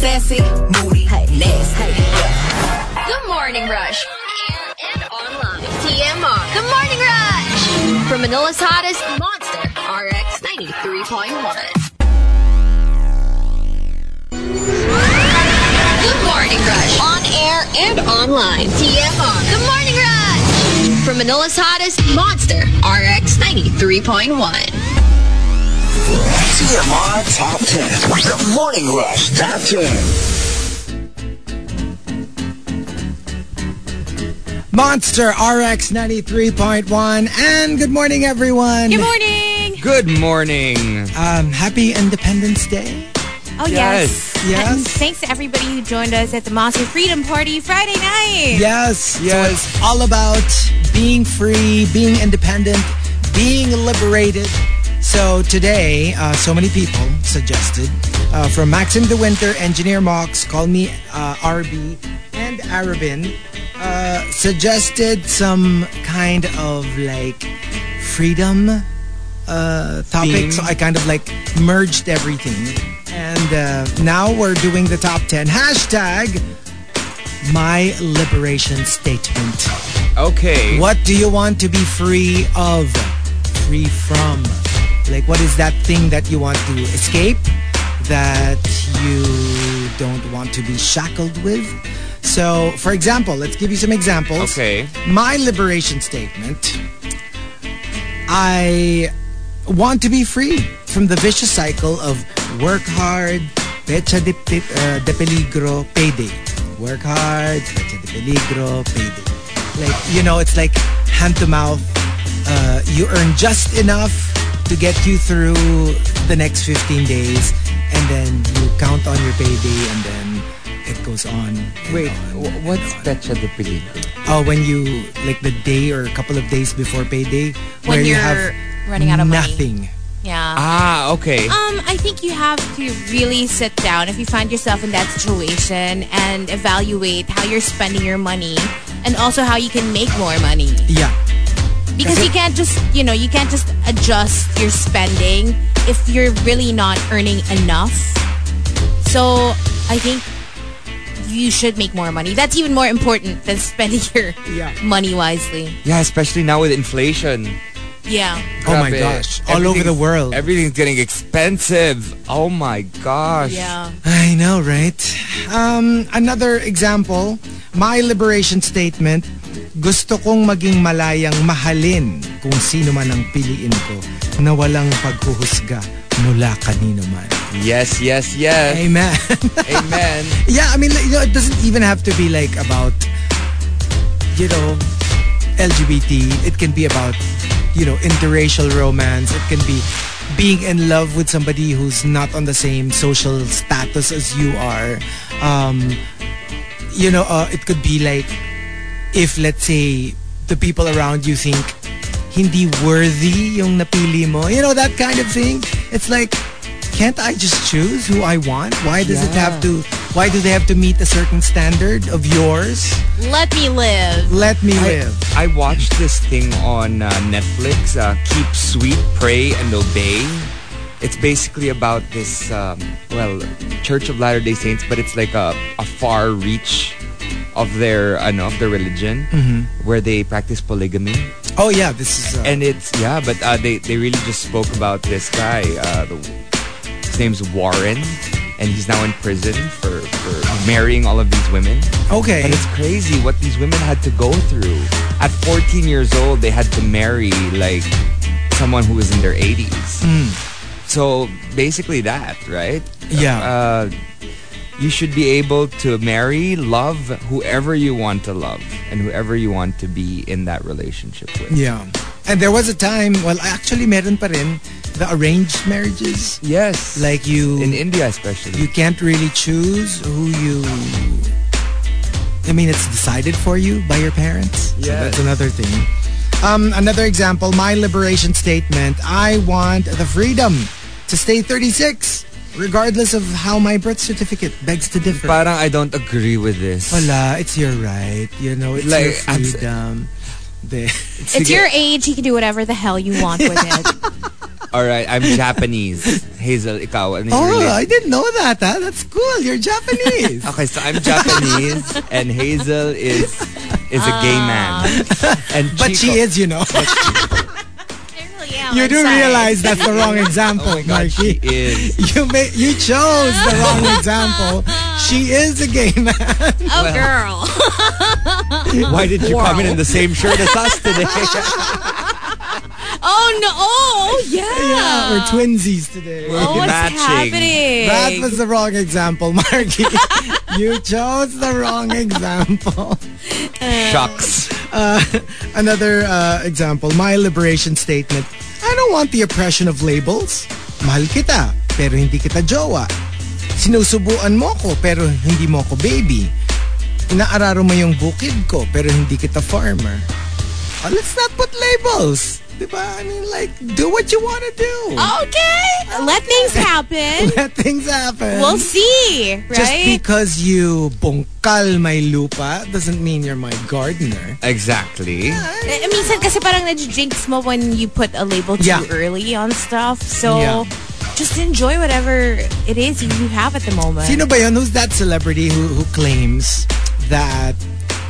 Sassy, moody, nasty. Yeah. The Morning Rush. On air and online. TMR. The Morning Rush. From Manila's hottest, Monster RX 93.1. The Morning Rush. On air and online. TMR. The Morning Rush. From Manila's hottest, Monster RX 93.1. TMR Top 10. The Morning Rush Top 10. Monster RX 93.1. And good morning, everyone. Good morning. Good morning. Um, happy Independence Day. Oh, yes. Yes. Yes. And thanks to everybody who joined us at the Monster Freedom Party Friday night. Yes. Yes. So it's all about being free, being independent, being liberated. So today, uh, so many people suggested uh, from Maxim the Winter, Engineer Mox, Call Me uh, RB, and Arabin uh, suggested some kind of like freedom uh, topic. So I kind of like merged everything. And uh, now we're doing the top 10. Hashtag my liberation statement. Okay. What do you want to be free of? Free from? Like, what is that thing that you want to escape? That you don't want to be shackled with? So, for example, let's give you some examples. Okay. My liberation statement I want to be free from the vicious cycle of work hard, pecha de, pe- uh, de peligro, payday. Work hard, petsa de peligro, payday. Like, you know, it's like hand to mouth. Uh, you earn just enough to get you through the next 15 days and then you count on your payday and then it goes on. Wait, on wh- and what's on. Petsa de Peligro? Oh, when you like the day or a couple of days before payday, When where you you're have running out of money. nothing. Yeah. Ah, okay. Um, I think you have to really sit down if you find yourself in that situation and evaluate how you're spending your money and also how you can make more money. Yeah, Because you can't just, you know, you can't just adjust your spending if you're really not earning enough. So I think you should make more money. That's even more important than spending your Yeah. money wisely. yeah, especially now with inflation. Yeah. Oh my gosh, all over the world. Everything's getting expensive. Oh my gosh. Yeah. I know, right? Um, another example, my liberation statement, gusto kong maging malayang mahalin kung sino man ang piliin ko na walang paghuhusga mula kanino man. Yes, yes, yes. Amen. Amen. yeah, I mean, you know, it doesn't even have to be like about, you know, LGBT. It can be about, you know, interracial romance. It can be being in love with somebody who's not on the same social status as you are. Um, you know, uh, it could be like if, let's say, the people around you think hindi worthy yung napili mo. You know, that kind of thing. It's like, can't I just choose who I want? Why does it have to, why do they have to meet a certain standard of yours? Let me live. Let me I, live. I watched this thing on uh, Netflix, uh, Keep Sweet, Pray, and Obey. It's basically about this, um, well, Church of Latter-day Saints, but it's like a, a far reach of their, ano, of their religion, where they practice polygamy. Oh yeah, this is, uh, And it's, yeah, but uh, they, they really just spoke about this guy. Uh, the, his name's Warren, and he's now in prison for, for marrying all of these women. okay. And it's crazy what these women had to go through. At 14 years old, they had to marry like someone who was in their 80s. So basically that, right? Yeah. You should be able to marry, love whoever you want to love and whoever you want to be in that relationship with. Yeah. And there was a time, well, actually meron pa rin, the arranged marriages. Yes. Like you in India especially. you can't really choose who you I mean it's decided for you by your parents. So that's another thing. Um, another example, my liberation statement. I want the freedom to stay 36 regardless of how my birth certificate begs to differ. Parang I don't agree with this. Wala, it's your right. You know, it's Like, your I'm- freedom. The- It's Sige. your age. You can do whatever the hell you want with it. All right, I'm Japanese. Hazel, ikaw. Ano oh, relate- I didn't know that. Huh? That's cool. You're Japanese. Okay, so I'm Japanese and Hazel is is a gay ah. man. And but she is, you know. I really am you do inside. realize that's the wrong example, Oh my god, she Marky. is. You may, you chose the wrong example. She is a gay man. Oh, girl. Why did you come in in the same shirt as us today? Oh, no. Oh, yeah. Yeah, we're twinsies today. Oh, what's matching. happening? That was the wrong example, Marky. you chose the wrong example. Shucks. Uh, another uh, example, my liberation statement. I don't want the oppression of labels. Mahal kita, pero hindi kita jowa. Sinusubuan mo ko, pero hindi mo ko baby. Inaararo mo yung bukid ko, pero hindi kita farmer. Oh, let's not put labels. Diba? I mean, like, do what you want to do. Okay. Let things happen. Let things happen. We'll see, right? Just because you bungkal my lupa doesn't mean you're my gardener. Exactly. Eh, minsan kasi parang nadjinx mo when you put a label too Yeah. early on stuff. So, Yeah. just enjoy whatever it is you have at the moment. Sino ba yun? Who's that celebrity who, who claims that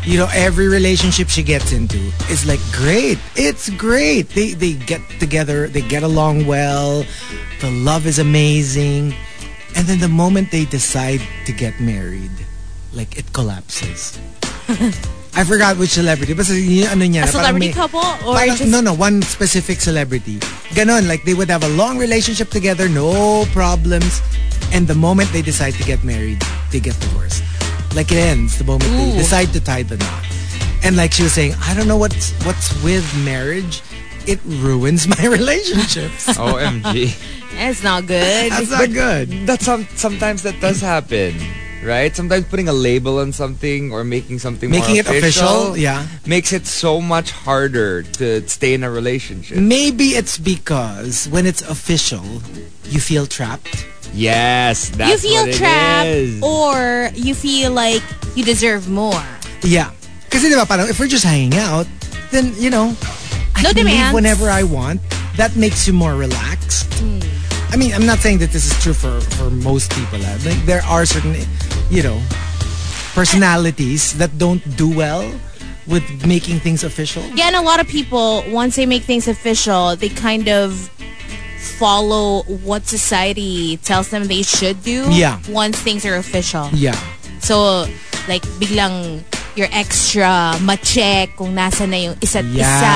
you know every relationship she gets into is like great. It's great. They they get together, they get along well, the love is amazing. And then the moment they decide to get married, like it collapses. I forgot which celebrity. Basta y- ano niya. A celebrity may- couple or Parang- just no, no, one specific celebrity. Ganon, like they would have a long relationship together, no problems. And the moment they decide to get married, they get divorced. Like it ends the moment they decide to tie the knot. And like she was saying, I don't know what's what's with marriage. It ruins my relationships. OMG. It's not good. That's not good. That's some sometimes that does happen. Right? Sometimes putting a label on something or making something Making more it official, yeah. makes it so much harder to stay in a relationship. Maybe it's because when it's official, you feel trapped. Yes, you that's feel what it trapped is. or you feel like you deserve more. Yeah. Kasi di parang if we're just hanging out, then, you know, I No can leave whenever I want. That makes you more relaxed. I mean, I'm not saying that this is true for, for most people. ah. Like, there are certain, you know, personalities that don't do well with making things official. Yeah, and a lot of people, once they make things official, they kind of follow what society tells them they should do Yeah. once things are official. Yeah. So, like, biglang you're extra ma-check kung nasa na yung isa't Yeah, isa.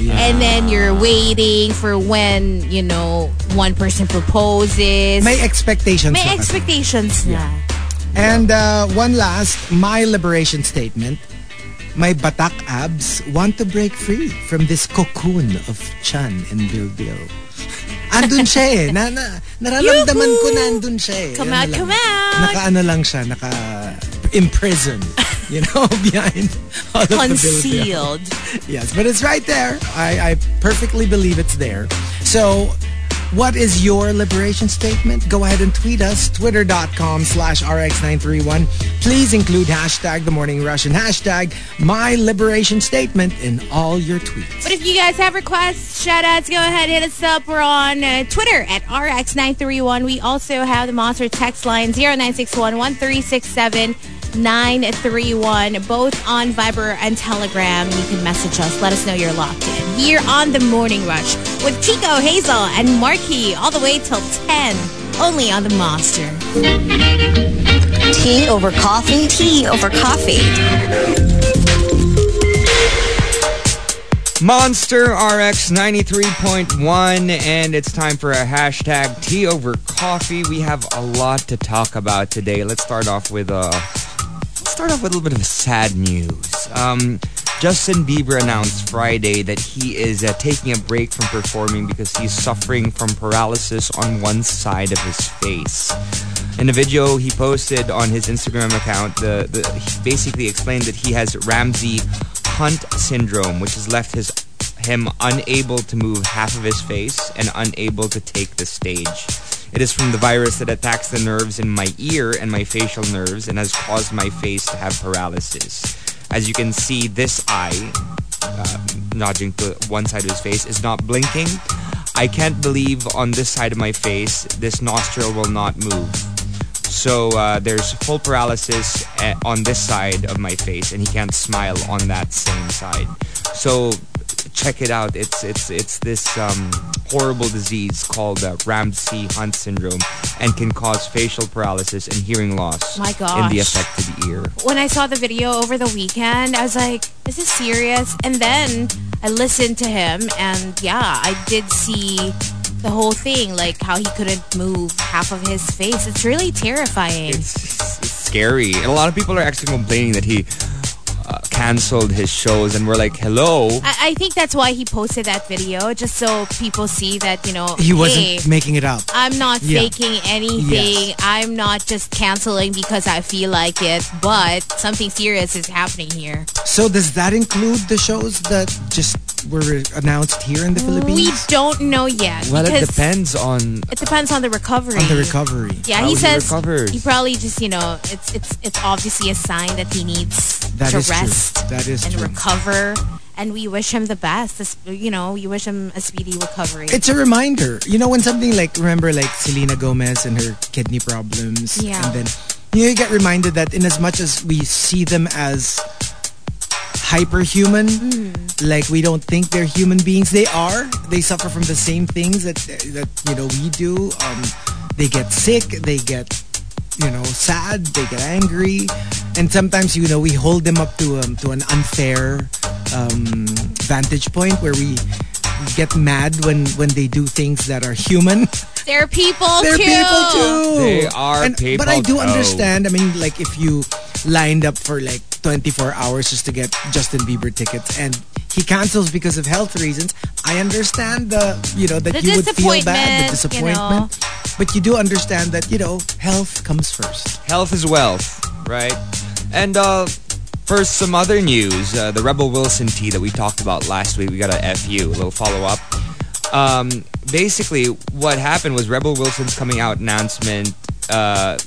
yeah. And then you're waiting for when, you know, one person proposes. May expectations. May na expectations na. And uh, one last, my liberation statement. My batak abs want to break free from this cocoon of Chan and Bilbil. Andun siya eh. Na, na, nararamdaman ko na andun siya eh. Come Ano out, lang. come out. Naka-ano lang siya, naka imprisoned. You know, behind all of the. Concealed. Yes, but it's right there. I, I perfectly believe it's there. So, what is your liberation statement? Go ahead and tweet us, twitter.com slash rx931. Please include hashtag the morning rush and hashtag my liberation statement in all your tweets. But if you guys have requests, shout outs, go ahead, and hit us up. We're on uh, Twitter at RX931. We also have the Monster text line 0961 1367 931, both on Viber and Telegram. You can message us. Let us know you're locked in. Here on The Morning Rush with Chico, Hazel, and Marky all the way till 10. Only on The Monster. Tea over coffee? Tea over coffee. Monster RX 93.1 and it's time for a hashtag tea over coffee. We have a lot to talk about today. Let's start off with uh let's start off with a little bit of sad news. Um Justin Bieber announced Friday that he is uh, taking a break from performing because he's suffering from paralysis on one side of his face. In a video he posted on his Instagram account, the, the, he basically explained that he has Ramsay Hunt syndrome, which has left his him unable to move half of his face and unable to take the stage. It is from the virus that attacks the nerves in my ear and my facial nerves and has caused my face to have paralysis. As you can see, this eye, uh, nodding to one side of his face, is not blinking. I can't believe on this side of my face, this nostril will not move. So uh, there's full paralysis uh, on this side of my face, and he can't smile on that same side. So check it out. It's it's it's this um, horrible disease called uh, Ramsay Hunt syndrome, and can cause facial paralysis and hearing loss My in the affected ear. when I saw the video over the weekend, I was like, This is this serious? And then I listened to him and yeah, I did see the whole thing, like how he couldn't move half of his face. It's really terrifying. It's, it's scary, and a lot of people are actually complaining that he uh, canceled his shows, and we're like, hello. I, I think that's why he posted that video, just so people see that, you know, He wasn't hey, making it up. I'm not Yeah. faking anything. Yes. I'm not just canceling because I feel like it, but something serious is happening here. So does that include the shows that just were announced here in the Philippines? We don't know yet. well, it depends on It depends on the recovery. on the recovery. Yeah, How he he says recovers. he probably just you know it's it's it's obviously a sign that he needs That to is true. Rest That is and true. recover. And we wish him the best. You know, we wish him a speedy recovery. It's a reminder. You know, when something like, remember like Selena Gomez and her kidney problems. Yeah. And then, you know, you get reminded that in as much as we see them as hyperhuman, Mm. like we don't think they're human beings, they are. They suffer from the same things that, that you know, we do. Um, they get sick, they get, you know, sad, they get angry. And sometimes, you know, we hold them up to, um, to an unfair um, vantage point where we get mad when when they do things that are human. They're people They're too. people too. They are And- people But I do too. understand. I mean, like if you lined up for like 24 hours just to get Justin Bieber tickets and he cancels because of health reasons, I understand the you know that The you would feel bad, the disappointment, you know. But you do understand that you know health comes first. health is wealth, right? And uh, first, some other news. Uh, the Rebel Wilson tea that we talked about last week. We got a FU, a little follow up. Um, basically, what happened was Rebel Wilson's coming out announcement uh,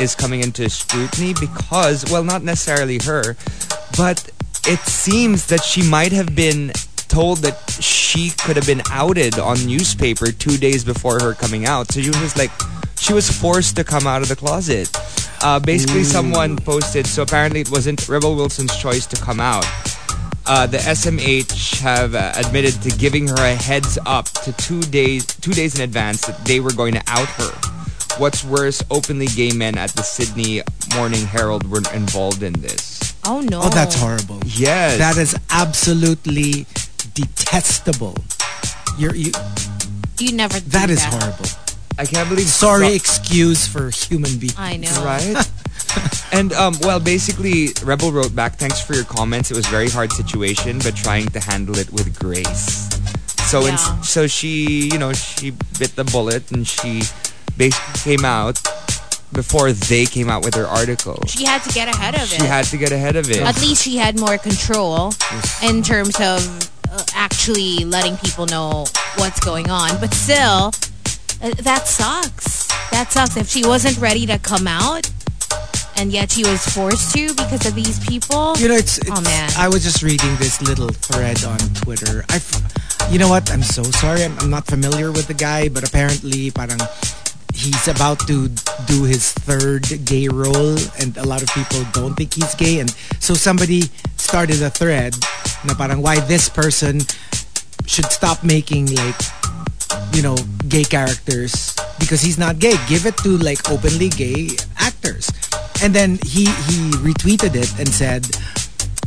is coming into scrutiny because, well, not necessarily her, but it seems that she might have been told that she could have been outed on newspaper two days before her coming out. So she was like, she was forced to come out of the closet. Uh, basically, someone posted. So apparently, it wasn't Rebel Wilson's choice to come out. Uh, the SMH have uh, admitted to giving her a heads up to two days, two days in advance that they were going to out her. What's worse, openly gay men at the Sydney Morning Herald were involved in this. Oh no. Oh, that's horrible. Yes, That is absolutely detestable. You're you. You never. Do That is that. horrible. I can't believe. Sorry, excuse for human beings. I know. right? and um, well, basically, Rebel wrote back, "Thanks for your comments. It was a very hard situation, but trying to handle it with grace." So, in, Yeah. so she, you know, she bit the bullet and she basically came out before they came out with their article. She had to get ahead of She it. She had to get ahead of it. At least she had more control in terms of uh, actually letting people know what's going on. But still, uh, that sucks. That sucks. If she wasn't ready to come out, and yet she was forced to because of these people. You know, it's, it's Oh, man. I was just reading this little thread on Twitter. I, f- you know what? I'm so sorry. I'm, I'm not familiar with the guy, but apparently, parang he's about to do his third gay role, and a lot of people don't think he's gay, and so somebody started a thread na parang why this person should stop making like you know gay characters because he's not gay. Give it to like openly gay actors. And then he he retweeted it and said,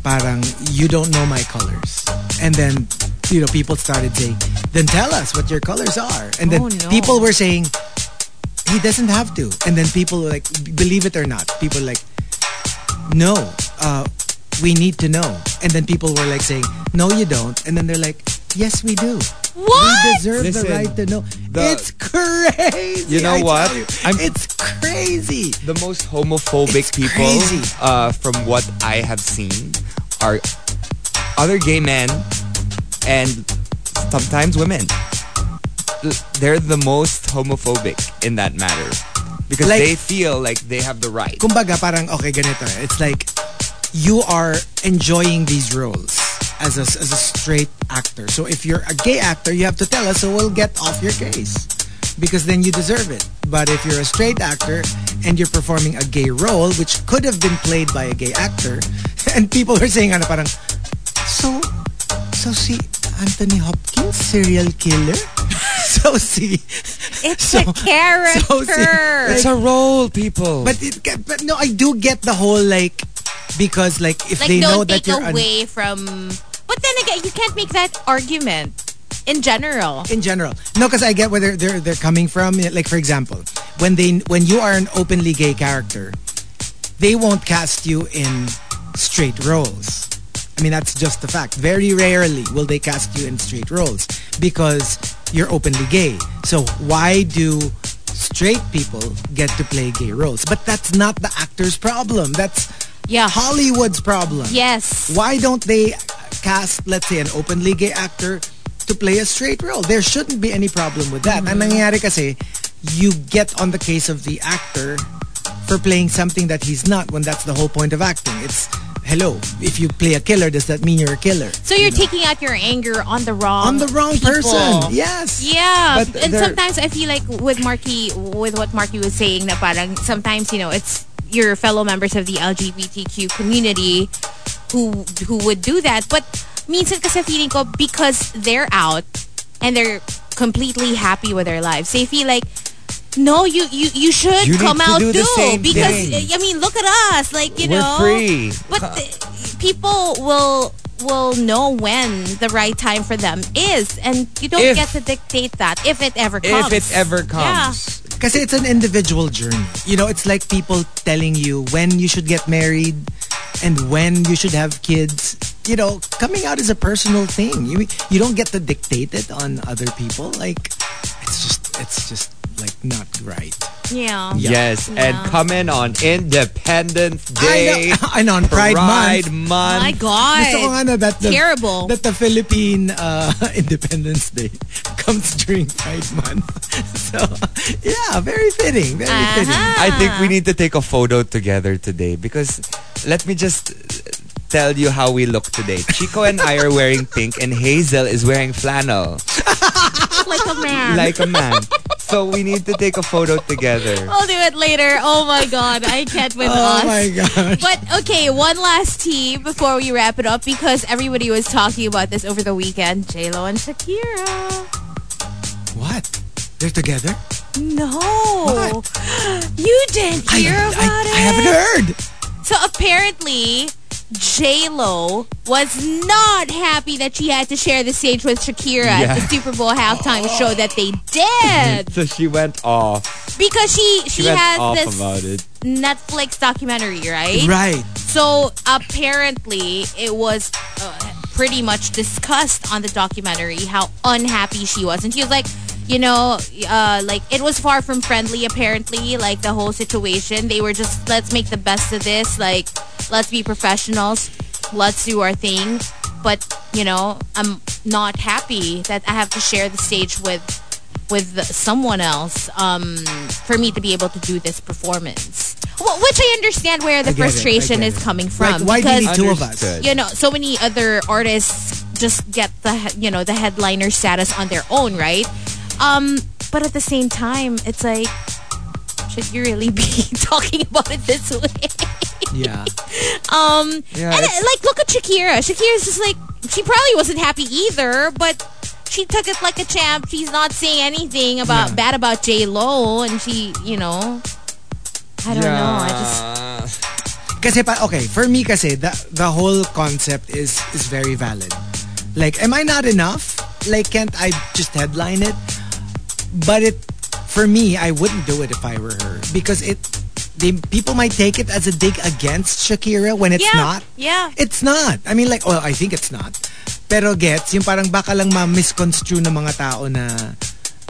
"Parang you don't know my colors." And then you know people started saying, "Then tell us what your colors are." And then Oh, no. people were saying, "He doesn't have to." And then people like, "Believe it or not," people like, "No, uh, we need to know. And then people were like saying, no, you don't. And then they're like, yes, we do. What? We deserve Listen, the right to know. the- it's crazy. You know I what? you. I'm- it's crazy. the most homophobic It's people crazy. uh, from what I have seen are other gay men and sometimes women. They're the most homophobic in that matter because Like- they feel like they have the right. Kumbaga, parang, okay, ganito. eh. It's like, you are enjoying these roles as a, as a straight actor. So if you're a gay actor, you have to tell us so we'll get off your case. Because then you deserve it. But if you're a straight actor and you're performing a gay role, which could have been played by a gay actor, and people are saying, ano, parang, so, so si Anthony Hopkins, serial killer? so si... It's so- a character. so si- It's a role, people. but it, but no, I do get the whole like because like if like they know don't that take you're un- away from but then again you can't make that argument in general in general. No, because I get where they're, they're they're coming from. Like for example, when they when you are an openly gay character, they won't cast you in straight roles. I mean that's just the fact. Very rarely will they cast you in straight roles because you're openly gay. So why do straight people get to play gay roles? But that's not the actor's problem. That's yeah Hollywood's problem. yes Why don't they cast, let's say, an openly gay actor to play a straight role? There shouldn't be any problem with that. Ang mm-hmm. nangyayari kasi, you get on the case of the actor for playing something that he's not when that's the whole point of acting. It's, hello, if you play a killer, does that mean you're a killer? so you're taking out your anger on the wrong On the wrong people. person. Yes. Yeah, But and sometimes I feel like with Marky, with what Marky was saying, na parang sometimes you know it's your fellow members of the LGBTQ community who who would do that. But minsan kasi feeling ko because they're out and they're completely happy with their lives, they feel like. No, you you you should You need come to out do the too same because thing. I mean look at us like you We're know free. but th- people will will know when the right time for them is and you don't If- get to dictate that if it ever comes. if it ever comes. Kasi it's an individual journey. You know, it's like people telling you when you should get married and when you should have kids. You know, coming out is a personal thing. You you don't get to dictate it on other people. Like it's just it's just like not right. Yeah. Yes, and coming on Independence Day. know, I know on Pride, Pride Month. Month. My God. Gusto ko nga na that the, Terrible. that the Philippine uh, Independence Day comes during Pride Month. So, yeah, very fitting. Very fitting. Uh-huh. I think we need to take a photo together today because let me just tell you how we look today. Chico and I are wearing pink and Hazel is wearing flannel like a man. like a man. So we need to take a photo together. I'll do it later. Oh my God. I can't with Oh us. my gosh. But okay, one last tea before we wrap it up because everybody was talking about this over the weekend. J-Lo and Shakira. What? They're together? No. What? You didn't hear I, about it? I haven't heard. So apparently, J Lo was not happy that she had to share the stage with Shakira at the Super Bowl halftime show that they did So she went off. because she she, She has this. Netflix documentary, right? Right. So apparently, it was uh, pretty much discussed on the documentary how unhappy she was, and she was like. You know, uh, like it was far from friendly. Apparently, like the whole situation, they were just let's make the best of this. Like, let's be professionals. Let's do our thing. But you know, I'm not happy that I have to share the stage with with someone else um, for me to be able to do this performance. Well, which I understand where the I get it, I frustration get is it. coming from. Like, why do you because need two of us? You know, so many other artists just get the you know the headliner status on their own, right? Um, but at the same time, it's like, should you really be talking about it this way? Yeah. um, Yeah, and like, look at Shakira. Shakira's just like, she probably wasn't happy either, but she took it like a champ. She's not saying anything about Yeah. bad about J Lo, and she, you know, I don't know. I just Kasi pa, okay, for me kasi, the, the whole concept is is very valid. Like, am I not enough? Like, can't I just headline it? But it, for me, I wouldn't do it if I were her. Because it, they people might take it as a dig against Shakira when it's Yeah. not. Yeah. It's not. I mean like, well, I think it's not. Pero gets, yung parang baka lang ma-misconstrue ng mga tao na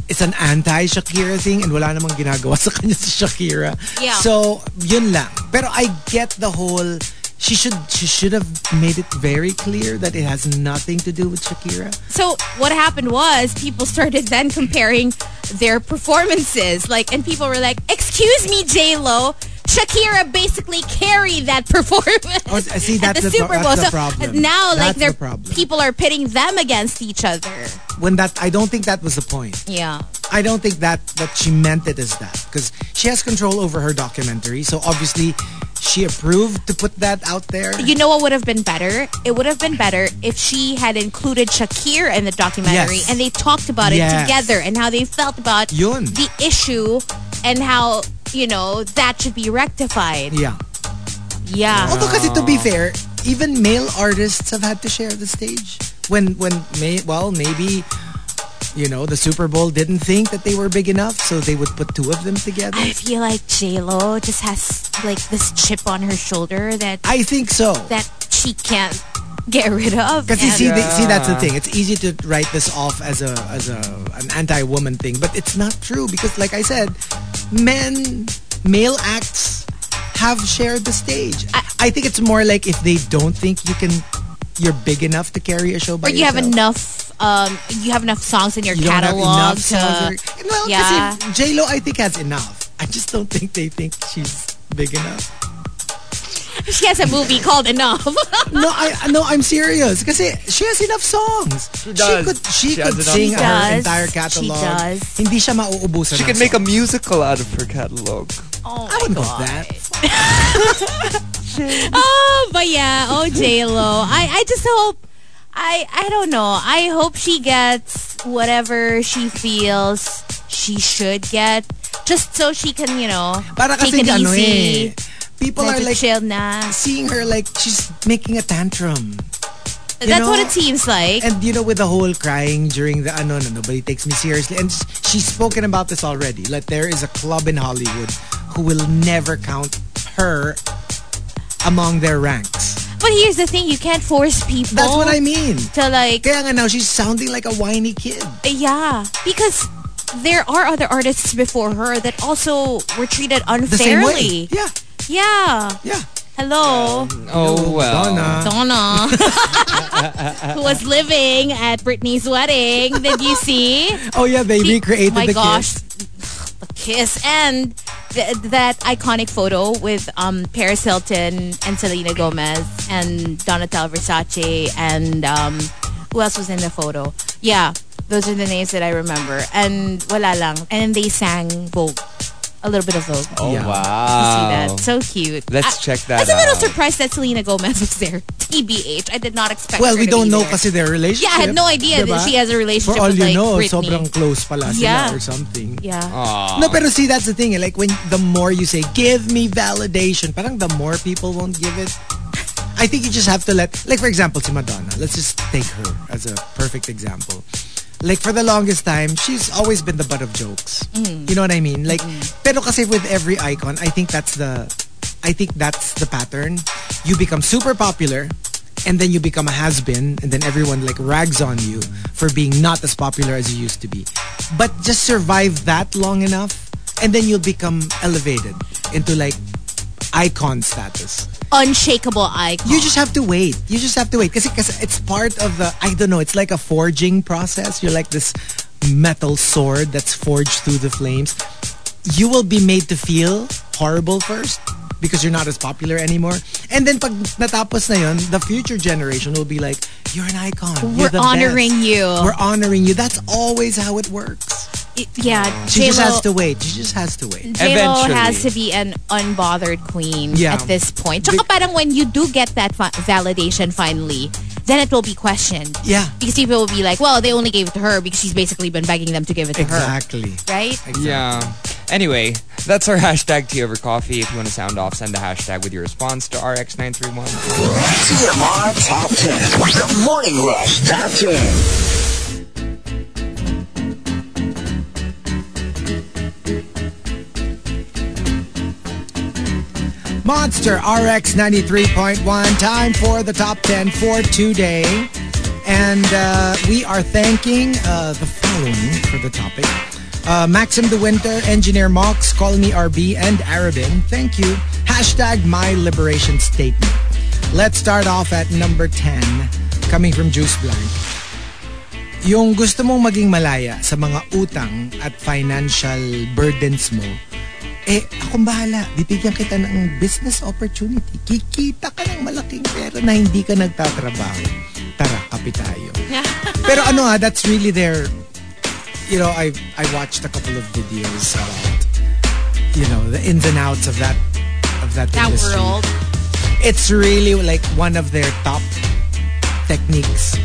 it's an anti-Shakira thing and wala namang ginagawa sa kanya si Shakira. Yeah. So, yun lang. Pero I get the whole she should she should have made it very clear that it has nothing to do with Shakira. So what happened was people started then comparing their performances. Like, and people were like, "Excuse me, J Lo." Shakira basically carried that performance Oh, see, at the the Super Bowl. that's the so problem. now, like, they're the people are pitting them against each other. When that I don't think that was the point. Yeah. I don't think that that she meant it as that because she has control over her documentary. So obviously, she approved to put that out there. You know what would have been better? It would have been better if she had included Shakir in the documentary Yes. and they talked about it together and how they felt about Yun. the issue and how, you know, that should be rectified. Yeah. Yeah. Although, kasi to be fair, even male artists have had to share the stage when when may well maybe. You know, the Super Bowl didn't think that they were big enough, so they would put two of them together. I feel like J-Lo just has like this chip on her shoulder that I think so. that she can't get rid of. Because you see, the, see, that's the thing. It's easy to write this off as a as a an anti-woman thing, but it's not true because, like I said, men, male acts have shared the stage. I, think it's more like if they don't think you can, you're big enough to carry a show by or you have enough um you have enough songs in your You don't have catalog enough to songs. Or, well, yeah. kasi J Lo, I think has enough. I just don't think they think she's big enough. she has a movie called Enough. No, I no, I'm serious. Because she has enough songs. She does. could she, She could sing songs. her She does. entire She catalog. does. Hindi siya mauubusan. She ng can make a musical out of her catalog. oh I wouldn't go that. Oh, but yeah, oh J Lo. I I just hope I I don't know. I hope she gets whatever she feels she should get, just so she can you know Para take it ano easy. eh. People are like chill na. seeing her like she's making a tantrum. You That's know? what it seems like. And you know, with the whole crying during the ano, no, nobody takes me seriously. And she's spoken about this already. Like there is a club in Hollywood who will never count her among their ranks. but here's the thing: you can't force people. That's what I mean. To like, Kaya nga now she's sounding like a whiny kid. yeah, because there are other artists before her that also were treated The same way. unfairly. Yeah, Yeah. yeah. Hello. Um, oh, well. Donna. Donna, who was living at Britney's wedding. Did you see? Oh yeah, they See- recreated my the gosh, kiss. the kiss and th- that iconic photo with um, Paris Hilton and Selena Gomez and Donatella Versace and um, who else was in the photo? Yeah, those are the names that I remember. And wala lang. And they sang Vogue. A little bit of Vogue. Oh, Yeah. You wow. see that? So cute. Let's I- check that I was a little out. surprised that Selena Gomez was there. TBH. I did not expect Well, her we to don't be know there. kasi their relationship. Yeah, I had no idea diba? that she has a relationship For all with you like know, Britney. sobrang close pala sila Yeah. or something. Yeah. Aw. No, pero see, that's the thing. Like, when the more you say, give me validation, parang the more people won't give it. I think you just have to let, like, for example, si Madonna. Let's just take her as a perfect example. Like, for the longest time, she's always been the butt of jokes. Mm. You know what I mean? Like, mm-hmm. pero kasi with every icon, I think that's the, I think that's the pattern. You become super popular, and then you become a has-been, and then everyone like rags on you for being not as popular as you used to be. But just survive that long enough, and then you'll become elevated into like icon status. Unshakable icon. You just have to wait. You just have to wait. Because it's part of the, I don't know, it's like a forging process. You're like this metal sword that's forged through the flames. You will be made to feel horrible first because you're not as popular anymore. And then pag natapos na yun, the future generation will be like, you're an icon. You're We're the honoring best. you. We're honoring you. That's always how it works. I- yeah, She just J-Lo, has to wait. She just has to wait. J-Lo Eventually. has to be an unbothered queen Yeah. at this point. Tsaka parang when you do get that fi- validation finally, then it will be questioned. Yeah. Because people will be like, well, they only gave it to her because she's basically been begging them to give it to Exactly. her. Exactly. Right? Yeah. Anyway, that's our hashtag tea over coffee. If you want to sound off, send the hashtag with your response to RX931. TMR Top 10. The Morning Rush Top 10. Monster RX 93.1. Time for the top 10 for today. And uh, we are thanking uh, the following for the topic. Uh, Maxim the Winter, Engineer Mox, Call Me RB, and Arabin. Thank you. Hashtag My Liberation Statement. Let's start off at number 10, coming from Juice Blank. Yung gusto mong maging malaya sa mga utang at financial burdens mo, eh, akong bahala. Bibigyan kita ng business opportunity. Kikita ka ng malaking pera na hindi ka nagtatrabaho. Tara, kape tayo. Pero ano ah, that's really their... You know, I I watched a couple of videos about, you know, the ins and outs of that of that, That industry. world. It's really like one of their top techniques.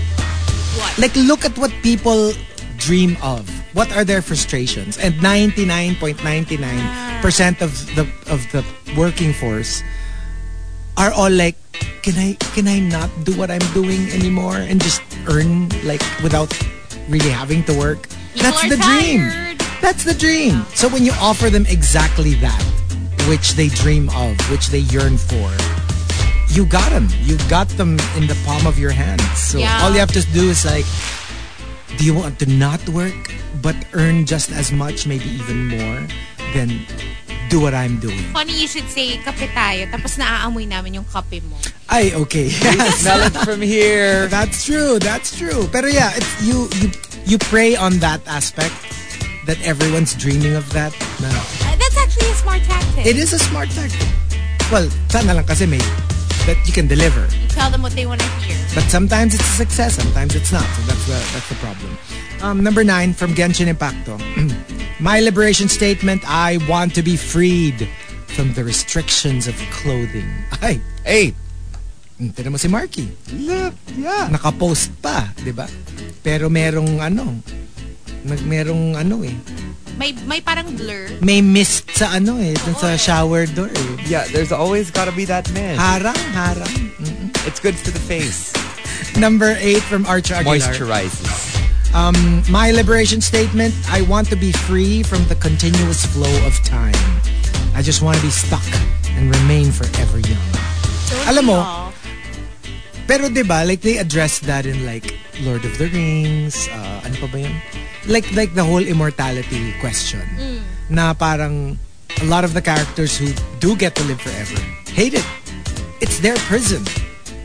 What? Like, look at what people dream of. What are their frustrations? And 99.99% of the of the working force are all like, can I can I not do what I'm doing anymore and just earn like without really having to work? That's the dream. That's the dream. So when you offer them exactly that, which they dream of, which they yearn for, you got them. You got them in the palm of your hand. So Yeah. all you have to do is like, do you want to not work but earn just as much, maybe even more? Then do what I'm doing. Funny you should say, kape tayo, tapos naaamoy namin yung kape mo. Ay, okay. Yes. Smell it from here. That's true. That's true. Pero yeah, it's, you you you prey on that aspect that everyone's dreaming of that. Na, Uh, that's actually a smart tactic. it is a smart tactic. Well, sana lang kasi may that you can deliver. You tell them what they want to hear. But sometimes it's a success, sometimes it's not. So that's the that's the problem. Um, number nine from Genshin Impacto. My liberation statement: I want to be freed from the restrictions of clothing. Ay, Hey, Tignan mo si Marky. look, yeah. Nakapost pa, di ba? Pero merong ano, merong ano eh. May, may parang blur. May mist sa ano eh, dun sa eh. shower door eh. Yeah, there's always gotta be that man. Harang, harang. Mm-mm. It's good for the face. Number eight from Archer Aguilar. Moisturizes. Um, my liberation statement, I want to be free from the continuous flow of time. I just want to be stuck and remain forever young. Don't Alam mo, all? Pero 'di ba, like they address that in like Lord of the Rings, uh, ano pa ba yun? Like like the whole immortality question. Na parang a lot of the characters who do get to live forever hate it. It's their prison.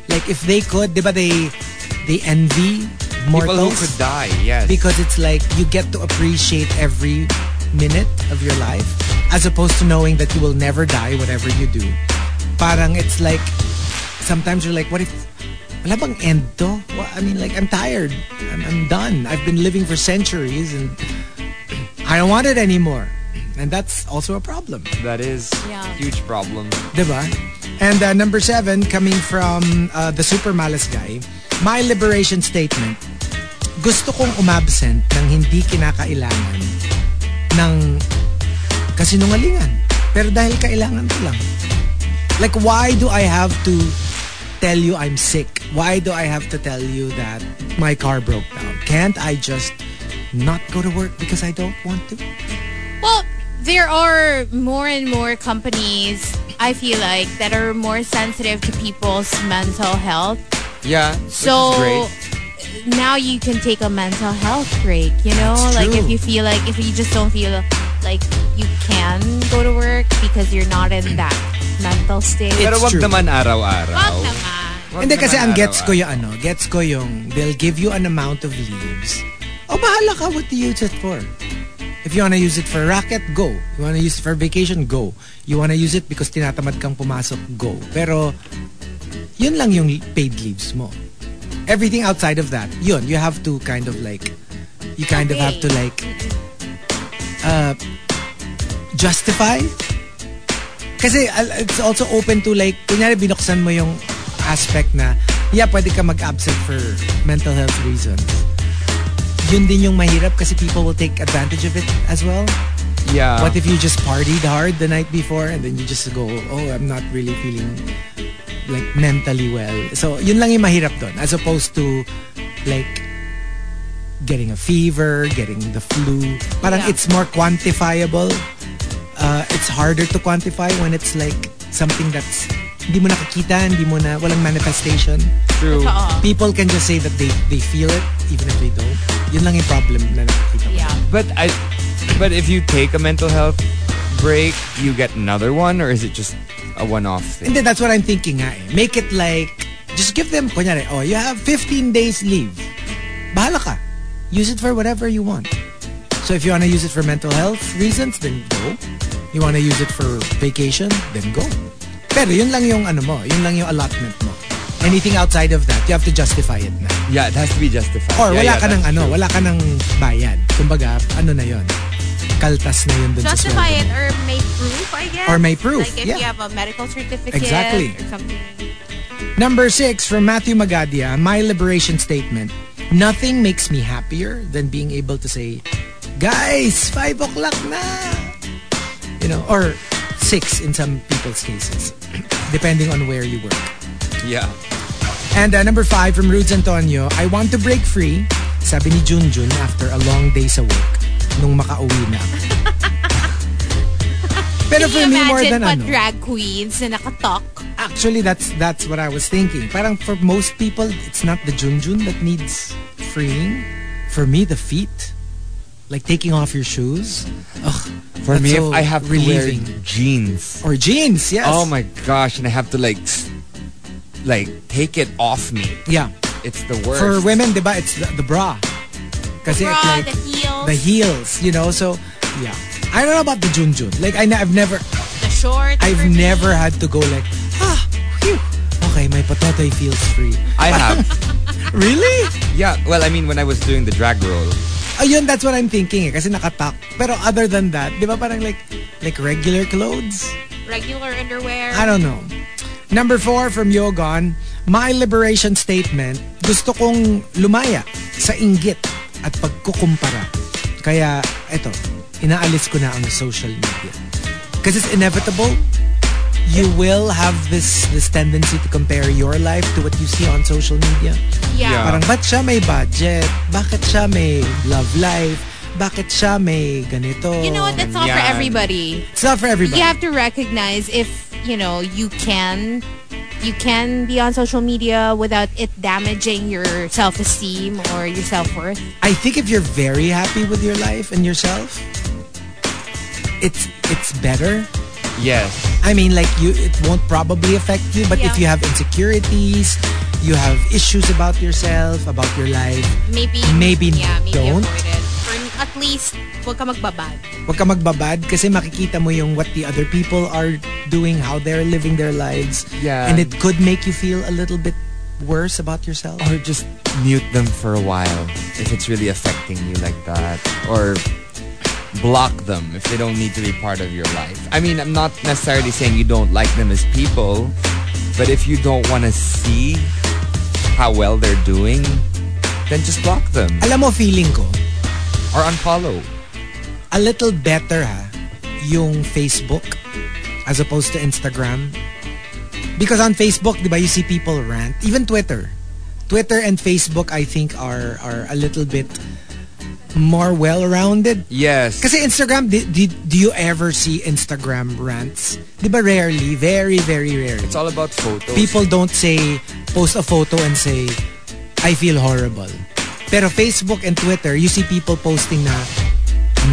Like if they could, 'di ba they they envy mortals? People who could die, yes. because it's like you get to appreciate every minute of your life as opposed to knowing that you will never die whatever you do. Parang it's like sometimes you're like, what if wala bang end to? Well, I mean, like, I'm tired. I'm, I'm done. I've been living for centuries and I don't want it anymore. And that's also a problem. that is Yeah. huge problem. Diba? And uh, number seven, coming from uh, the super malas guy, my liberation statement, gusto kong umabsent ng hindi kinakailangan ng kasinungalingan. Pero dahil kailangan ko lang. Like, why do I have to tell you I'm sick? Why do I have to tell you that my car broke down? Can't I just not go to work because I don't want to? Well, there are more and more companies, I feel like, that are more sensitive to people's mental health. Yeah, which So is great. Now you can take a mental health break, you know? That's like if true. you feel like, if you just don't feel like you can go to work because you're not in that mental state. It's Pero wag true. naman araw-araw. Wag naman. Wag Hindi kasi ang gets ko yung ano, gets ko yung they'll give you an amount of leaves. O bahala ka what to use it for. If you wanna use it for racket, go. You wanna use it for vacation, go. You wanna use it because tinatamad kang pumasok, go. Pero yun lang yung paid leaves mo. Everything outside of that, yun, you have to kind of like, you kind of have to Okay. like, uh, justify kasi it's also open to like, kunyari binuksan mo yung aspect na, yeah, pwede ka mag-absent for mental health reasons. Yun din yung mahirap kasi people will take advantage of it as well. Yeah. What if you just partied hard the night before and then you just go, oh, I'm not really feeling like mentally well. So, yun lang yung mahirap doon as opposed to like getting a fever, getting the flu. Parang Yeah. it's more quantifiable. uh, it's harder to quantify when it's like something that's hindi mo nakikita, hindi mo na, walang manifestation. True. Totoo. People can just say that they they feel it even if they don't. Yun lang yung problem na nakikita ko. Yeah. But I, but if you take a mental health break, you get another one, or is it just a one-off thing? Hindi, that's what I'm thinking eh. Make it like, just give them, kunyari, oh, you have 15 days leave. Bahala ka. Use it for whatever you want. So if you want to use it for mental health reasons, then go. You want to use it for vacation, then go. Pero yun lang yung ano mo, yun lang yung allotment mo. Anything outside of that, you have to justify it na. Yeah, it has to be justified. Or Yeah, wala yeah, ka ng ano, true. wala ka ng bayad. Kumbaga, ano na yun? Kaltas na yun dun Justify sweldo it or may proof, I guess. Or may proof, Like if yeah. you have a medical certificate Exactly. or something. Number six from Matthew Magadia, my liberation statement. Nothing makes me happier than being able to say, guys, five o'clock na. You know, or six in some people's cases, depending on where you work. Yeah. And uh, number five from Rudes Antonio, I want to break free, sabi ni Junjun after a long day sa work, nung makauwi na. Pero Can for you me, more imagine than pa ano, drag queens na nakatalk? Actually, that's that's what I was thinking. Parang for most people, it's not the junjun that needs freeing. For me, the feet, like taking off your shoes. Ugh, For me, so if I have relieving. to wear jeans, or jeans, yes. oh my gosh, and I have to like, like take it off me. yeah. It's the worst. For women, diba, it's the, the bra. Kasi Bra, it's like the heels, the heels, you know. So yeah, I don't know about the junjun. Like I, have never, the shorts. I've for me. never had to go like ah, phew. Okay, my patotoy feels free. I have. Really? yeah. Well, I mean, when I was doing the drag roll, Ayun, that's what I'm thinking eh. Kasi nakatak. Pero other than that, di ba parang like, like regular clothes? regular underwear. I don't know. Number four from Yogon, my liberation statement, gusto kong lumaya sa inggit at pagkukumpara. Kaya, eto, inaalis ko na ang social media. Because it's inevitable. You will have this this tendency to compare your life to what you see on social media. yeah. Yeah. Parang, ba't siya may budget? Bakit siya may love life? Bakit siya may ganito? You know what? That's not for everybody. It's not for everybody. You have to recognize if you know you can you can be on social media without it damaging your self-esteem or your self-worth. I think if you're very happy with your life and yourself, it's it's better. yes. I mean, like you, it won't probably affect you. But if you have insecurities, you have issues about yourself, about your life, Maybe Maybe yeah, maybe don't. Avoid it. Or at least huwag ka magbabad. huwag ka magbabad kasi makikita mo yung what the other people are doing, how they're living their lives, Yeah. and it could make you feel a little bit worse about yourself. Or just mute them for a while if it's really affecting you like that. Or block them if they don't need to be part of your life. I mean, I'm not necessarily saying you don't like them as people, but if you don't want to see how well they're doing, then just block them Alam mo, feeling ko, or unfollow. a little better ha, yung Facebook as opposed to Instagram. Because on Facebook, di ba, you see people rant. Even Twitter. Twitter and Facebook, I think, are are a little bit more well-rounded. Yes. Kasi Instagram, di, di, do you ever see Instagram rants? Di ba rarely? Very, very rarely. it's all about photos. People don't say, post a photo and say, I feel horrible. Pero Facebook and Twitter, you see people posting na,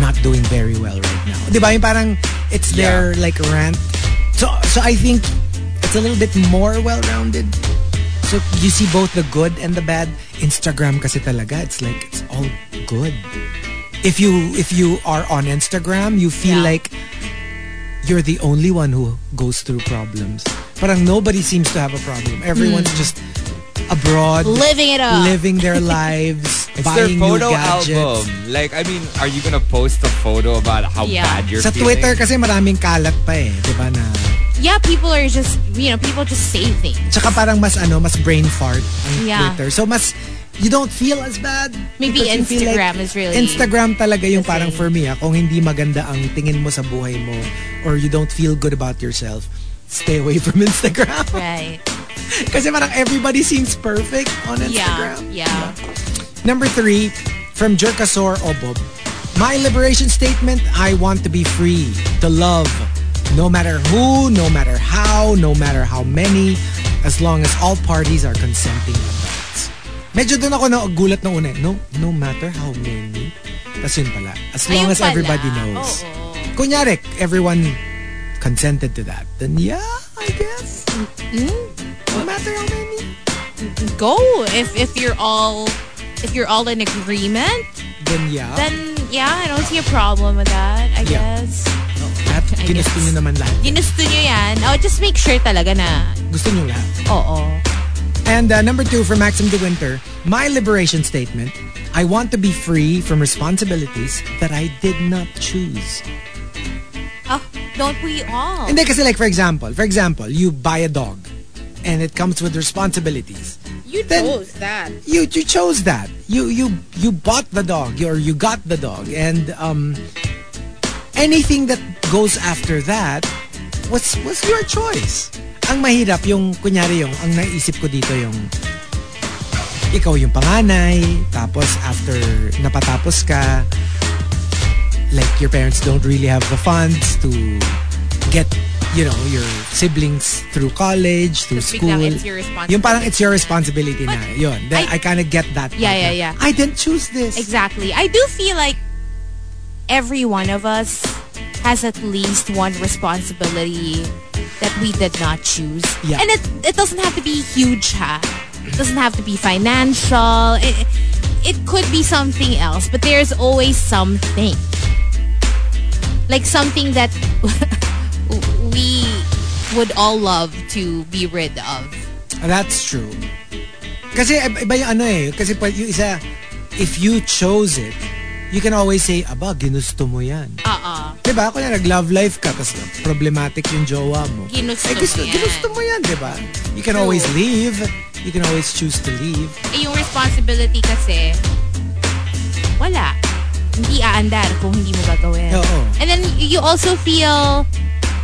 not doing very well right now. Di ba? Yung parang, it's their like rant. So, so I think it's a little bit more well-rounded. So you see both the good and the bad. Instagram kasi talaga, it's like, it's all good. If you, if you are on Instagram, you feel Yeah. like you're the only one who goes through problems. Parang nobody seems to have a problem. Everyone's hmm. just abroad, Living it up. living their lives, It's their buying photo new gadgets. album. Like, I mean, are you gonna post a photo about how Yeah. bad you're Sa feeling? Twitter kasi maraming kalat pa eh, 'di ba na? Yeah, people are just you know people just say things. Tsaka parang mas ano, mas brain fart ang Yeah. Twitter. So mas you don't feel as bad. Maybe feel like Instagram is really Instagram talaga yung parang thing. for me ah, kung hindi maganda ang tingin mo sa buhay mo or you don't feel good about yourself, stay away from Instagram. Right. Kasi parang everybody seems perfect on Yeah. Instagram. Yeah. Number three, from Jerkasor Obob. My liberation statement, I want to be free, to love. No matter who, no matter how, no matter how many, as long as all parties are consenting adults. Medyo doon ako nagulat na una. eh. No, no matter how many. Tapos yun pala. As long Ayun as pala. everybody knows. Oo. Kunyari, everyone consented to that. Then yeah, I guess. No matter Go if if you're all if you're all in agreement, Then yeah. then yeah, I don't see a problem with that. I Yeah. guess. I ginusto guess. nyo naman lahat. Ginusto nyo yan. Oh, just make sure talaga na, Gusto nyo lahat. oo. And uh, number two for Maxim De Winter, my liberation statement, I want to be free from responsibilities that I did not choose. Oh, don't we all? Hindi kasi like for example, for example, you buy a dog and it comes with responsibilities. You Then- chose that. You you chose that. You you you bought the dog or you got the dog and um anything that goes after that was was your choice. Ang mahirap yung kunyari yung ang naisip ko dito yung ikaw yung panganay tapos after napatapos ka like your parents don't really have the funds to get you know your siblings through college through Tapos school it's your responsibility. yung parang it's your responsibility na yun then I, I- kind of get that Yeah, yeah, yeah. I didn't choose this Exactly. I do feel like every one of us has at least one responsibility that we did not choose. Yeah. And it it doesn't have to be huge, ha? It doesn't have to be financial. It, it could be something else, but there's always something. Like something that we would all love to be rid of. That's true. Kasi iba yung ano eh. Kasi yung isa, if you chose it, you can always say, aba, ginusto mo yan. Uh-uh. Diba? Kung nag-love life ka, tapos problematic yung jowa mo. Ginusto eh, gusto, mo yan. ginusto mo yan, diba? You can always leave. You can always choose to leave. Eh, yung responsibility kasi, wala. Hindi aandar kung hindi mo gagawin. Oo. And then, you also feel,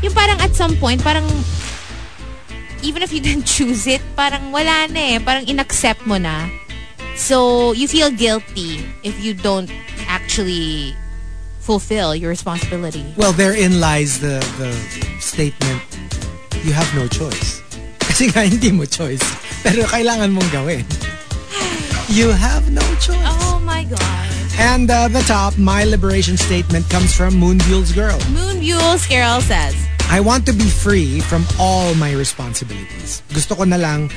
yung parang at some point, parang, even if you didn't choose it, parang wala na eh. Parang inaccept mo na. So, you feel guilty if you don't actually fulfill your responsibility. Well, therein lies the, the statement, you have no choice. Kasi nga, hindi mo choice. Pero kailangan mong gawin. You have no choice. Oh my God. And uh, the top, my liberation statement comes from Moonbule's girl. Moon Girl says, I want to be free from all my responsibilities. Gusto ko na lang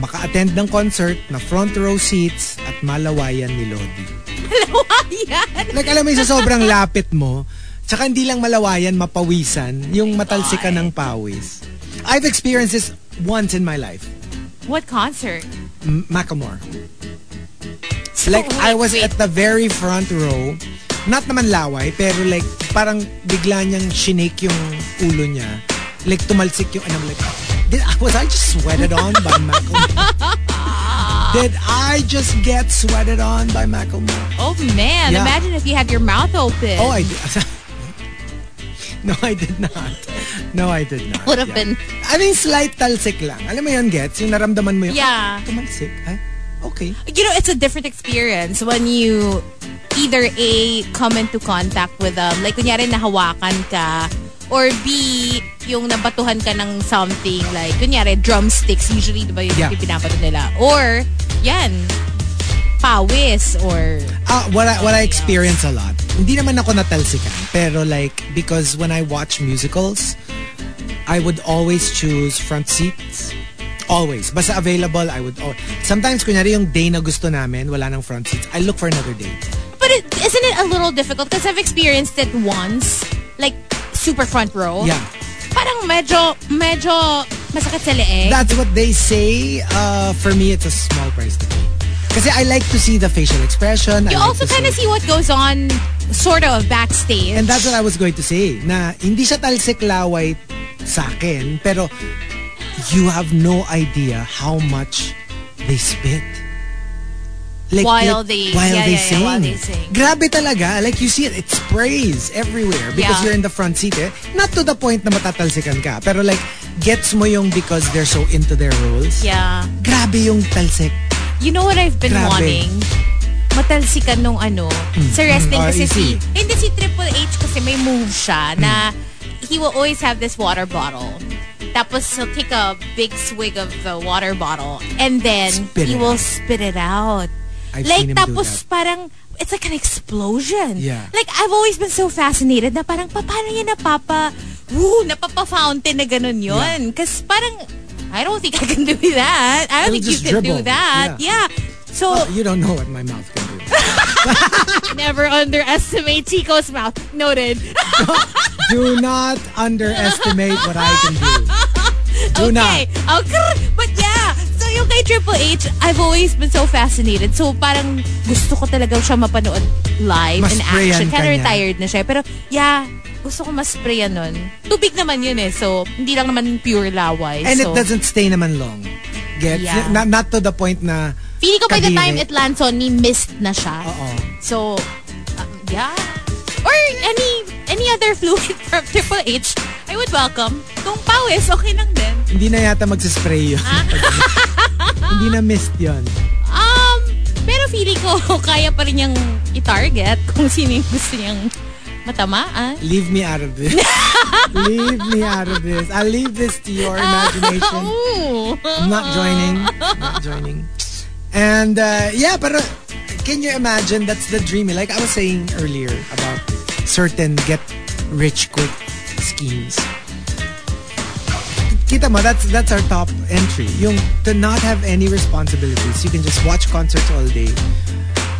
maka-attend ng concert na front row seats at malawayan ni Lodi. Malawayan! Like alam mo sa sobrang lapit mo, tsaka hindi lang malawayan, mapawisan, yung matalsikan ng pawis. I've experienced this once in my life. What concert? M- Macklemore. Like, wait, I was wait. at the very front row. Not naman laway, pero like, parang bigla niyang shinake yung ulo niya. Like, tumalsik yung, and I'm like, did, was I just sweated on by Macklemore? did I just get sweated on by Macklemore? Oh man, Yeah. imagine if you had your mouth open. Oh, I did. no, I did not. No, I did not. Would have Yeah. been I mean, slight talsik lang. Alam mo yun, gets? Yung naramdaman mo yung, Yeah. "Ah, tumalsik. Ay, okay. you know, it's a different experience when you either A, come into contact with them, like kunyari nahawakan ka, or B, yung nabatuhan ka ng something, like kunyari drumsticks, usually diba yung, Yeah. pinapato nila. Or, yan, pawis, or Ah, what I, what I experience a lot. Hindi naman ako natalsikan, pero like because when I watch musicals, I would always choose front seats. Always. Basta available, I would al- Sometimes kunyari yung day na gusto namin, wala nang front seats. I look for another day. But it, isn't it a little difficult? Because I've experienced it once, like super front row. Yeah. Parang medyo, medyo masakit sa leeg. That's what they say. Uh, for me, it's a small price to pay. Kasi I like to see the facial expression. you I like also to kind of see what goes on sort of backstage. And that's what I was going to say. Na hindi siya talsik laway sa akin, pero you have no idea how much they spit. Like, While like, they- while yeah, they yeah, yeah, while they sing. Grabe talaga. Like you see it, it sprays everywhere because Yeah. you're in the front seat. Eh. Not to the point na matatalsikan ka. Pero like, gets mo yung because they're so into their roles. yeah. Grabe yung talsik. You know what I've been Grabe. wanting? matalsikan nung ano, sa wrestling Mm. kasi REC. si, hindi si Triple H kasi may move siya na he will always have this water bottle. Tapos he'll take a big swig of the water bottle and then Spit he will out. spit it out. I've like seen him do tapos parang it's like an explosion. Yeah. Like I've always been so fascinated na parang pa- paano niya napapa woo, napapa-fountain na ganun yun. Kasi parang I don't think I can do that. I don't It'll think you can do that. Yeah. So Well, you don't know what my mouth do. never underestimate Chico's mouth. Noted. do not underestimate what I can do. Do okay. not. Okay. But yeah, so yung kay Triple H, I've always been so fascinated. So parang gusto ko talaga siya mapanood live in Masprayan action. Kind niya. retired na siya. Pero yeah, gusto ko masprayan nun. Tubig naman yun eh. So, hindi lang naman pure laway. And so, it doesn't stay naman long. Gets? Yeah. Not, not to the point na Feeling ko by the time it lands on me, missed na siya. Oo. So, uh, yeah. Or any any other fluid from Triple H, I would welcome. Kung pawis, okay lang din. Hindi na yata magsispray yun. Ah. Hindi na mist yun. Um, pero feeling ko, kaya pa rin niyang i-target kung sino yung gusto niyang matamaan. Leave me out of this. leave me out of this. I'll leave this to your imagination. Ooh. I'm not joining. Not joining. And uh, yeah, but can you imagine that's the dream? Like I was saying earlier about certain get rich quick schemes. Kita mo, that's that's our top entry. Yung to not have any responsibilities. You can just watch concerts all day.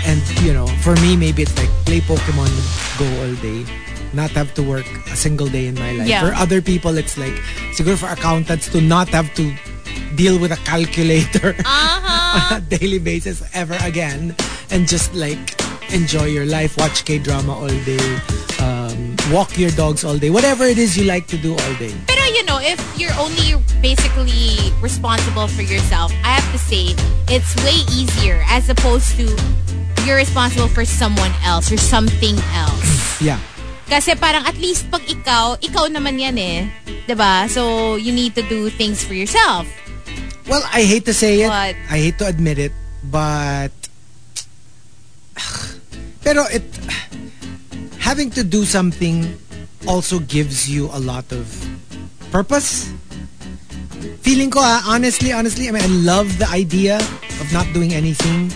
And, you know, for me, maybe it's like play Pokemon Go all day. Not have to work a single day in my life. Yeah. For other people, it's like, siguro for accountants to not have to deal with a calculator Uh-huh. on a daily basis ever again and just like enjoy your life, watch K-drama all day, um, walk your dogs all day, whatever it is you like to do all day. Pero you know, if you're only basically responsible for yourself, I have to say, it's way easier as opposed to you're responsible for someone else or something else. Yeah. Kasi parang at least pag ikaw, ikaw naman yan eh. ba? So, you need to do things for yourself. Well, I hate to say it. What? I hate to admit it, but pero it having to do something also gives you a lot of purpose. Feeling ko ah, honestly, honestly, I mean, I love the idea of not doing anything,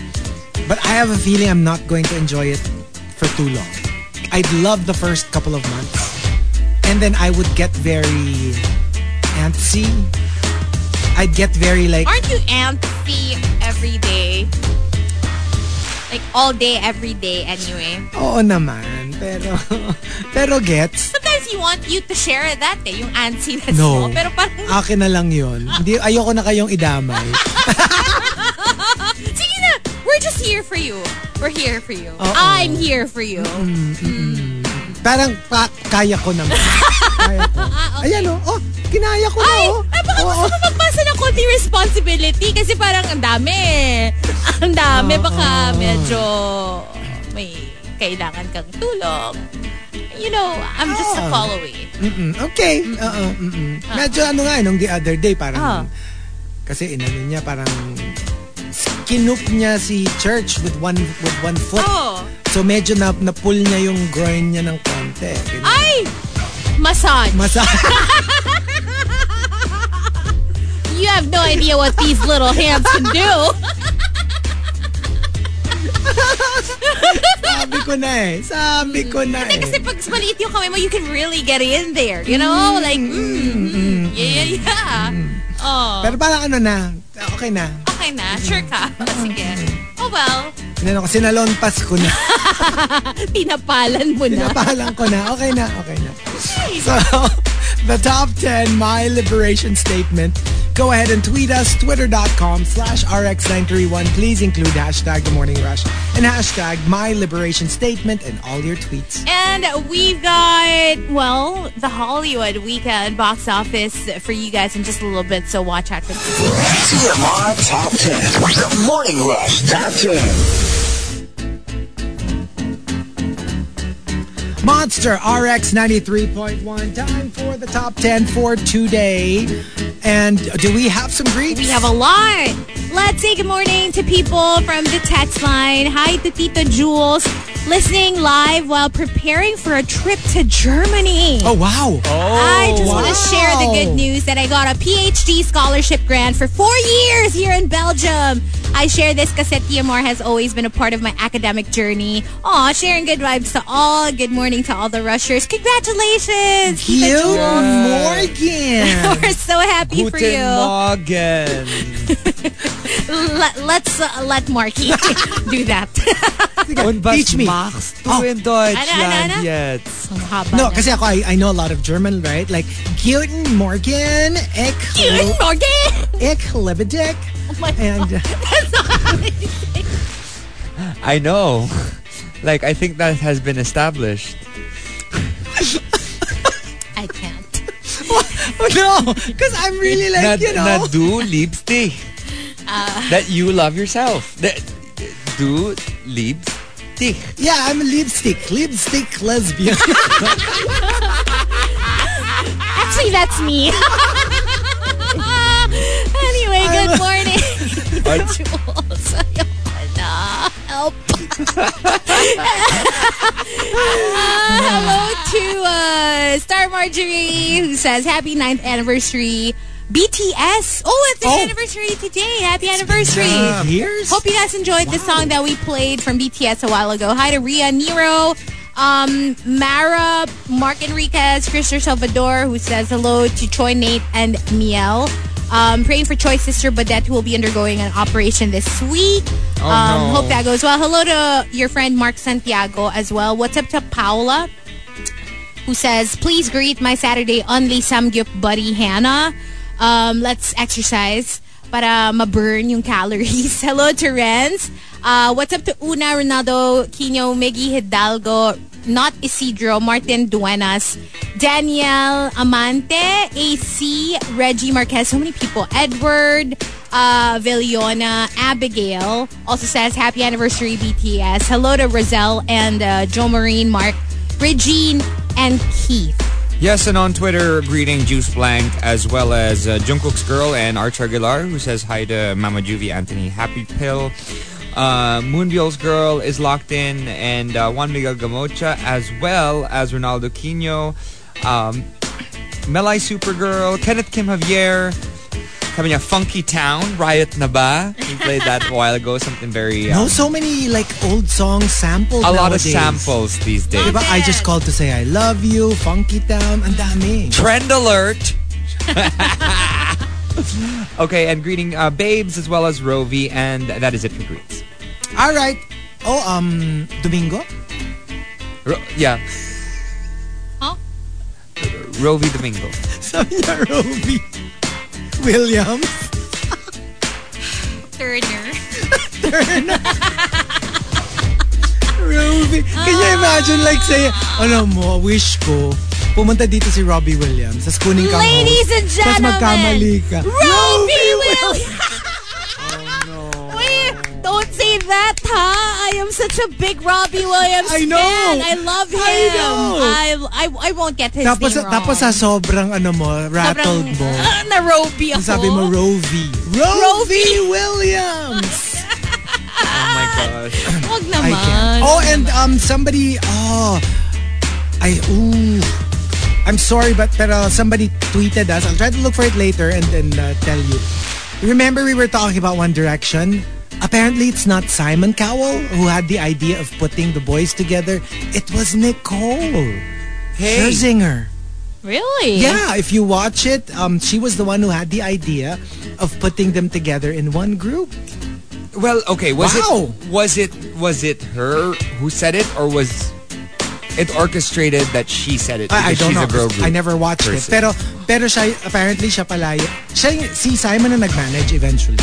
but I have a feeling I'm not going to enjoy it for too long. I'd love the first couple of months, and then I would get very antsy. I'd get very like Aren't you antsy every day? Like all day, every day anyway. Oo naman, pero pero gets. Sometimes you want you to share that eh, yung antsiness No. mo. Pero parang, Akin na lang 'yon. Hindi ayoko na kayong idamay. we're just here for you. We're here for you. Oo. I'm here for you. Parang pa, kaya ko naman. Kaya ko. Ayan oh. Oh, kinaya ko na Ay, oh. ay baka Oo. gusto mo magpasa ng konting responsibility kasi parang ang dami. Ang dami, baka medyo may kailangan kang tulong. You know, I'm just a Oo. call away. Mm-mm. Okay. Mm-mm. Medyo ano nga, eh, nung the other day, parang, Ah. kasi inano niya, parang, kinup niya si Church with one with one foot. Oh. So medyo na, na-pull niya yung groin niya ng konti. Ganyan. Ay! Massage. Masa you have no idea what these little hands can do. Sabi ko na eh. Sabi ko na eh. Kasi pag maliit yung kamay mo, you can really get in there. You know? Like, mm, mm, yeah, yeah, yeah. Oh, Pero parang ano na, okay na. Okay na. Sure ka. Sige. Oh well, Inano ko, sinalonpas ko na. tinapalan mo na. Pinapalang ko na. Okay na, okay na. So, the top 10 My Liberation Statement. Go ahead and tweet us, twitter.com slash rx931. Please include hashtag The Morning Rush and hashtag My Liberation Statement in all your tweets. And we've got, well, the Hollywood weekend box office for you guys in just a little bit, so watch out for this. TMR Top 10. The Morning Rush Top 10. Monster RX 93.1. Time for the top 10 for today. And do we have some greets? We have a lot. Let's say good morning to people from the text line. Hi to Tito Jules, listening live while preparing for a trip to Germany. Oh, wow. I oh, just want to share the good news that I got a PhD scholarship grant for four years here in Belgium. I share this because TMR has always been a part of my academic journey. Aw, sharing good vibes to all. Good morning to all the rushers. Congratulations, Tita Cute Morgan. We're so happy for you. Morgen. Let, let's uh, let Marky do that. Teach me. machst du Oh. in Deutschland Ano, ano, ano? jetzt? No, na. kasi ako, I, I know a lot of German, right? Like, Guten Morgen, ich, Guten Morgen! ich liebe dich. Oh my And uh, That's not how they say. I know. Like, I think that has been established. I can't. oh no, because I'm really like, na, you know. na du liebst dich. Uh. that you love yourself. That du liebst dich. Yeah, I'm a lipstick, lipstick lesbian. Actually, that's me. anyway, good morning. Jules. Ayoko na. Help. Uh, hello to uh, Star Marjorie who says happy 9th anniversary. BTS. Oh, it's their Oh. anniversary today. Happy anniversary. Years? Hope you guys enjoyed the song that we played from BTS a while ago. Hi to Ria Nero, um, Mara, Mark Enriquez, Christopher Salvador, who says hello to Choi, Nate, and Miel. Um, praying for Choi's sister Badette, who will be undergoing an operation this week. Oh, um, no. Hope that goes well. Hello to your friend Mark Santiago as well. What's up to Paula? who says, please greet my Saturday only samgyup buddy Hannah. Um, let's exercise para ma-burn yung calories. Hello to Renz. Uh, what's up to Una, Ronaldo, Quino, Miggy Hidalgo, not Isidro, Martin Duenas, Daniel Amante, AC, Reggie Marquez, so many people. Edward, uh, Villona, Abigail also says happy anniversary BTS. Hello to Roselle and uh, Joe Marine, Mark, Regine, and Keith. Yes, and on Twitter, greeting Juice Blank as well as uh, Jungkook's girl and Arch Aguilar, who says hi to Mama Juvie Anthony Happy Pill. Uh, Moonbiel's girl is locked in, and uh, Juan Miguel Gamocha, as well as Ronaldo Quino, um, Melai Supergirl, Kenneth Kim Javier, sabi niya, Funky Town, Riot na ba? He played that a while ago, something very... no, um, so many like old songs sampled a lot of samples these days. Diba? I just called to say I love you, Funky Town, ang dami. Trend alert. okay, and greeting uh, Babes as well as Rovi, and that is it for greets. All right. Oh, um, Domingo? Ro- yeah. Huh? Rovi Domingo. Sabi niya, Roby Williams. Turner. Roby. Can you imagine like say, ano mo, wish ko, pumunta dito si Robbie Williams. Tapos kunin kang Ladies and Tapos gentlemen, magkamali ka. Robbie Williams. Wait, don't say that, ha? I am such a big Robbie Williams fan. I know. fan. I love him. I know. I, I, I won't get his Tapos, name wrong. tapos sa sobrang ano mo, rattled Sobrang, mo. ah, na Robbie ako. Sabi mo, Rovi. Rovi Williams! Oh my gosh. Wag I naman. Oh, and um, somebody, oh, I, ooh. I'm sorry, but pero somebody tweeted us. I'll try to look for it later and then uh, tell you. Remember we were talking about One Direction? Apparently, it's not Simon Cowell who had the idea of putting the boys together. It was Nicole Hey. Scherzinger. Really? Yeah, if you watch it, um, she was the one who had the idea of putting them together in one group. Well, okay. Was Wow. it was it was it her who said it, or was it orchestrated that she said it? I, I don't she's know. a girl 'cause group I never watched person. it. Pero, pero siya, apparently siya pala, y- siya, yung- si Simon na nag-manage eventually.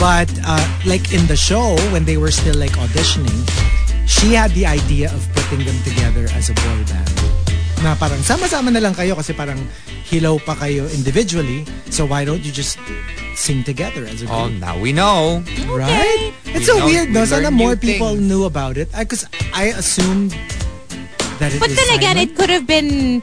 But, uh, like in the show, when they were still like auditioning, she had the idea of putting them together as a boy band. Na parang sama-sama na lang kayo kasi parang hilaw pa kayo individually. So why don't you just sing together as a group? Oh, group? now we know. Right? It's We so know- weird, no? Sana more people things. knew about it. Because I assumed that it But then again, it could have been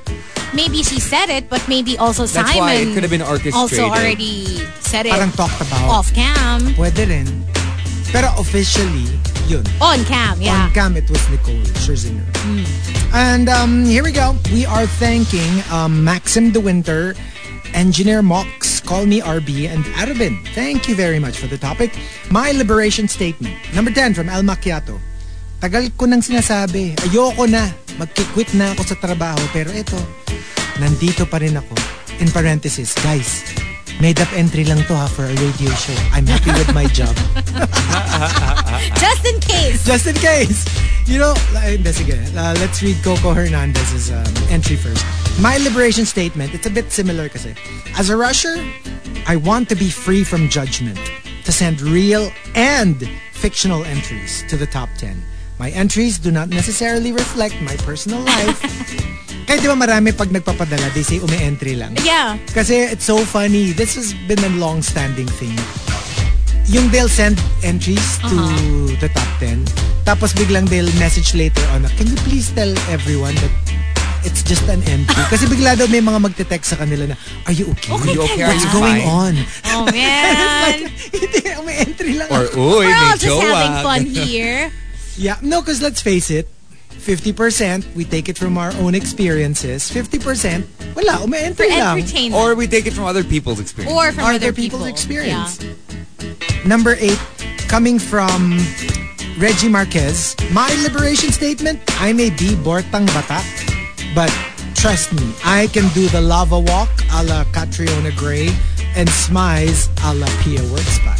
maybe she said it, but maybe also That's Simon why it could have been orchestrated. also already said it Parang talked about. off cam. Pwede rin. Pero officially, yun. On cam, yeah. On cam, it was Nicole Scherzinger. And um, here we go. We are thanking um, Maxim De Winter, Engineer Mox, Call Me RB, and Arvin. Thank you very much for the topic. My liberation statement. Number 10 from El Macchiato. Tagal ko nang sinasabi, ayoko na, magkikwit na ako sa trabaho. Pero ito, nandito pa rin ako. In parenthesis, guys, made up entry lang to ha for a radio show. I'm happy with my job. Just in case. Just in case. You know, like, hindi, sige. Uh, let's read Coco Hernandez's um, entry first. My liberation statement, it's a bit similar kasi. As a rusher, I want to be free from judgment, to send real and fictional entries to the top 10. My entries do not necessarily reflect my personal life. Kaya di ba marami pag nagpapadala, they say umi-entry lang. Yeah. Kasi it's so funny. This has been a long-standing thing. Yung they'll send entries to the top 10. Tapos biglang they'll message later on, can you please tell everyone that it's just an entry? Kasi bigla daw may mga magte-text sa kanila na, are you okay? Okay you ka okay? Are What's you going fine? on? Oh, man. Hindi, may entry lang. Or, uy, We're all may just jowa. having fun here. Yeah, no, because let's face it, 50%, we take it from our own experiences. 50%, wala, For umi-entry lang. entertainment. Or we take it from other people's experience. Or from Are other there people's people. experience? Number eight, coming from Reggie Marquez. My liberation statement, I may be Bortang Bata, but trust me, I can do the lava walk a la Catriona Gray and smize a la Pia Wurtzbach.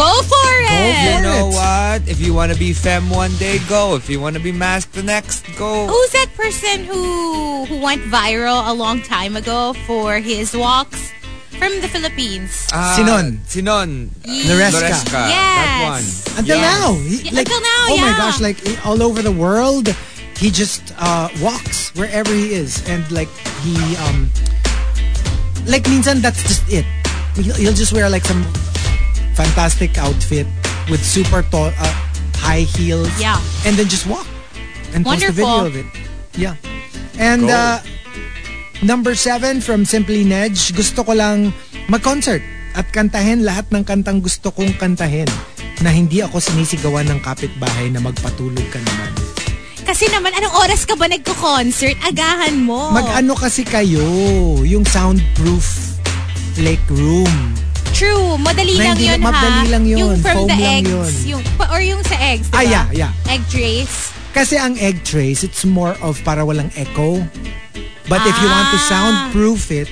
Yeah. Go for it! You know it. what? If you want to be femme one day, go. If you want to be masked the next, go. Who's that person who who went viral a long time ago for his walks from the Philippines? Ah, Sinon. Sinon. Loresca. Loresca. Yes. That one. Until Yes. now. he- Yeah, until now, Oh my gosh, like all over the world, he just uh, walks wherever he is. And like he, um, like minsan that's just it. He'll, he'll just wear like some fantastic outfit with super tall, uh, high heels. Yeah. And then just walk. And post a Wonderful. video of it. Yeah. And uh, number seven from Simply Nedge, gusto ko lang mag-concert at kantahin lahat ng kantang gusto kong kantahin na hindi ako sinisigawan ng kapitbahay na magpatulog ka naman. Kasi naman, anong oras ka ba nagko-concert? Agahan mo. Mag-ano kasi kayo, yung soundproof like room. True, madali Na lang hindi- yun ha. madali lang yun. Yung from Foam the eggs. yun. Yung, or yung sa eggs, diba? Ah, yeah, yeah. Egg trays. Kasi ang egg trays, it's more of para walang echo. But if you want to Ah. soundproof it,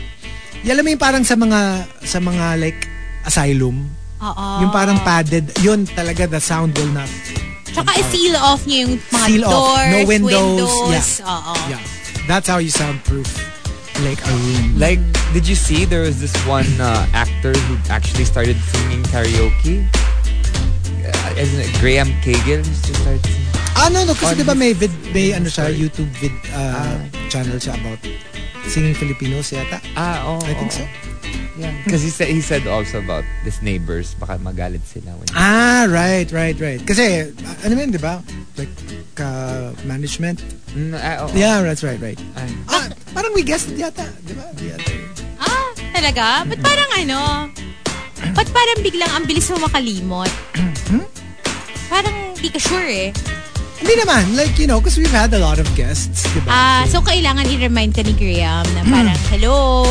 yala mo yung parang sa mga, sa mga like asylum, Oo. yung parang padded, yun talaga the sound will not Tsaka i-seal off niyo yung mga seal doors, off. No windows. windows. Yeah. Oo. Yeah. That's how you soundproof like a room. Like, did you see there was this one uh, actor who actually started singing karaoke? Uh, isn't it Graham Kagan used to start singing? Ah, no, no. Kasi On di ba his- may, vid, may ano siya, YouTube vid, uh, channel siya about singing Filipinos yata. Ah, oh, I think oh. so. Yeah. Because he said, he said also about his neighbors, baka magalit sila. When Ah, right, right, right. Kasi, uh, ano yun, di ba? Like, uh, management. Mm, ah, oo. Yeah, that's right, right. Ay. Ah, parang we guessed it yata. Di ba? Yata. Ah, talaga? Ba't parang ano? Ba't parang biglang ang bilis mo makalimot? Hmm? Parang di ka sure eh. Hindi naman. Like, you know, because we've had a lot of guests, di ba? Ah, so kailangan i-remind ka ni Graham na parang, hello,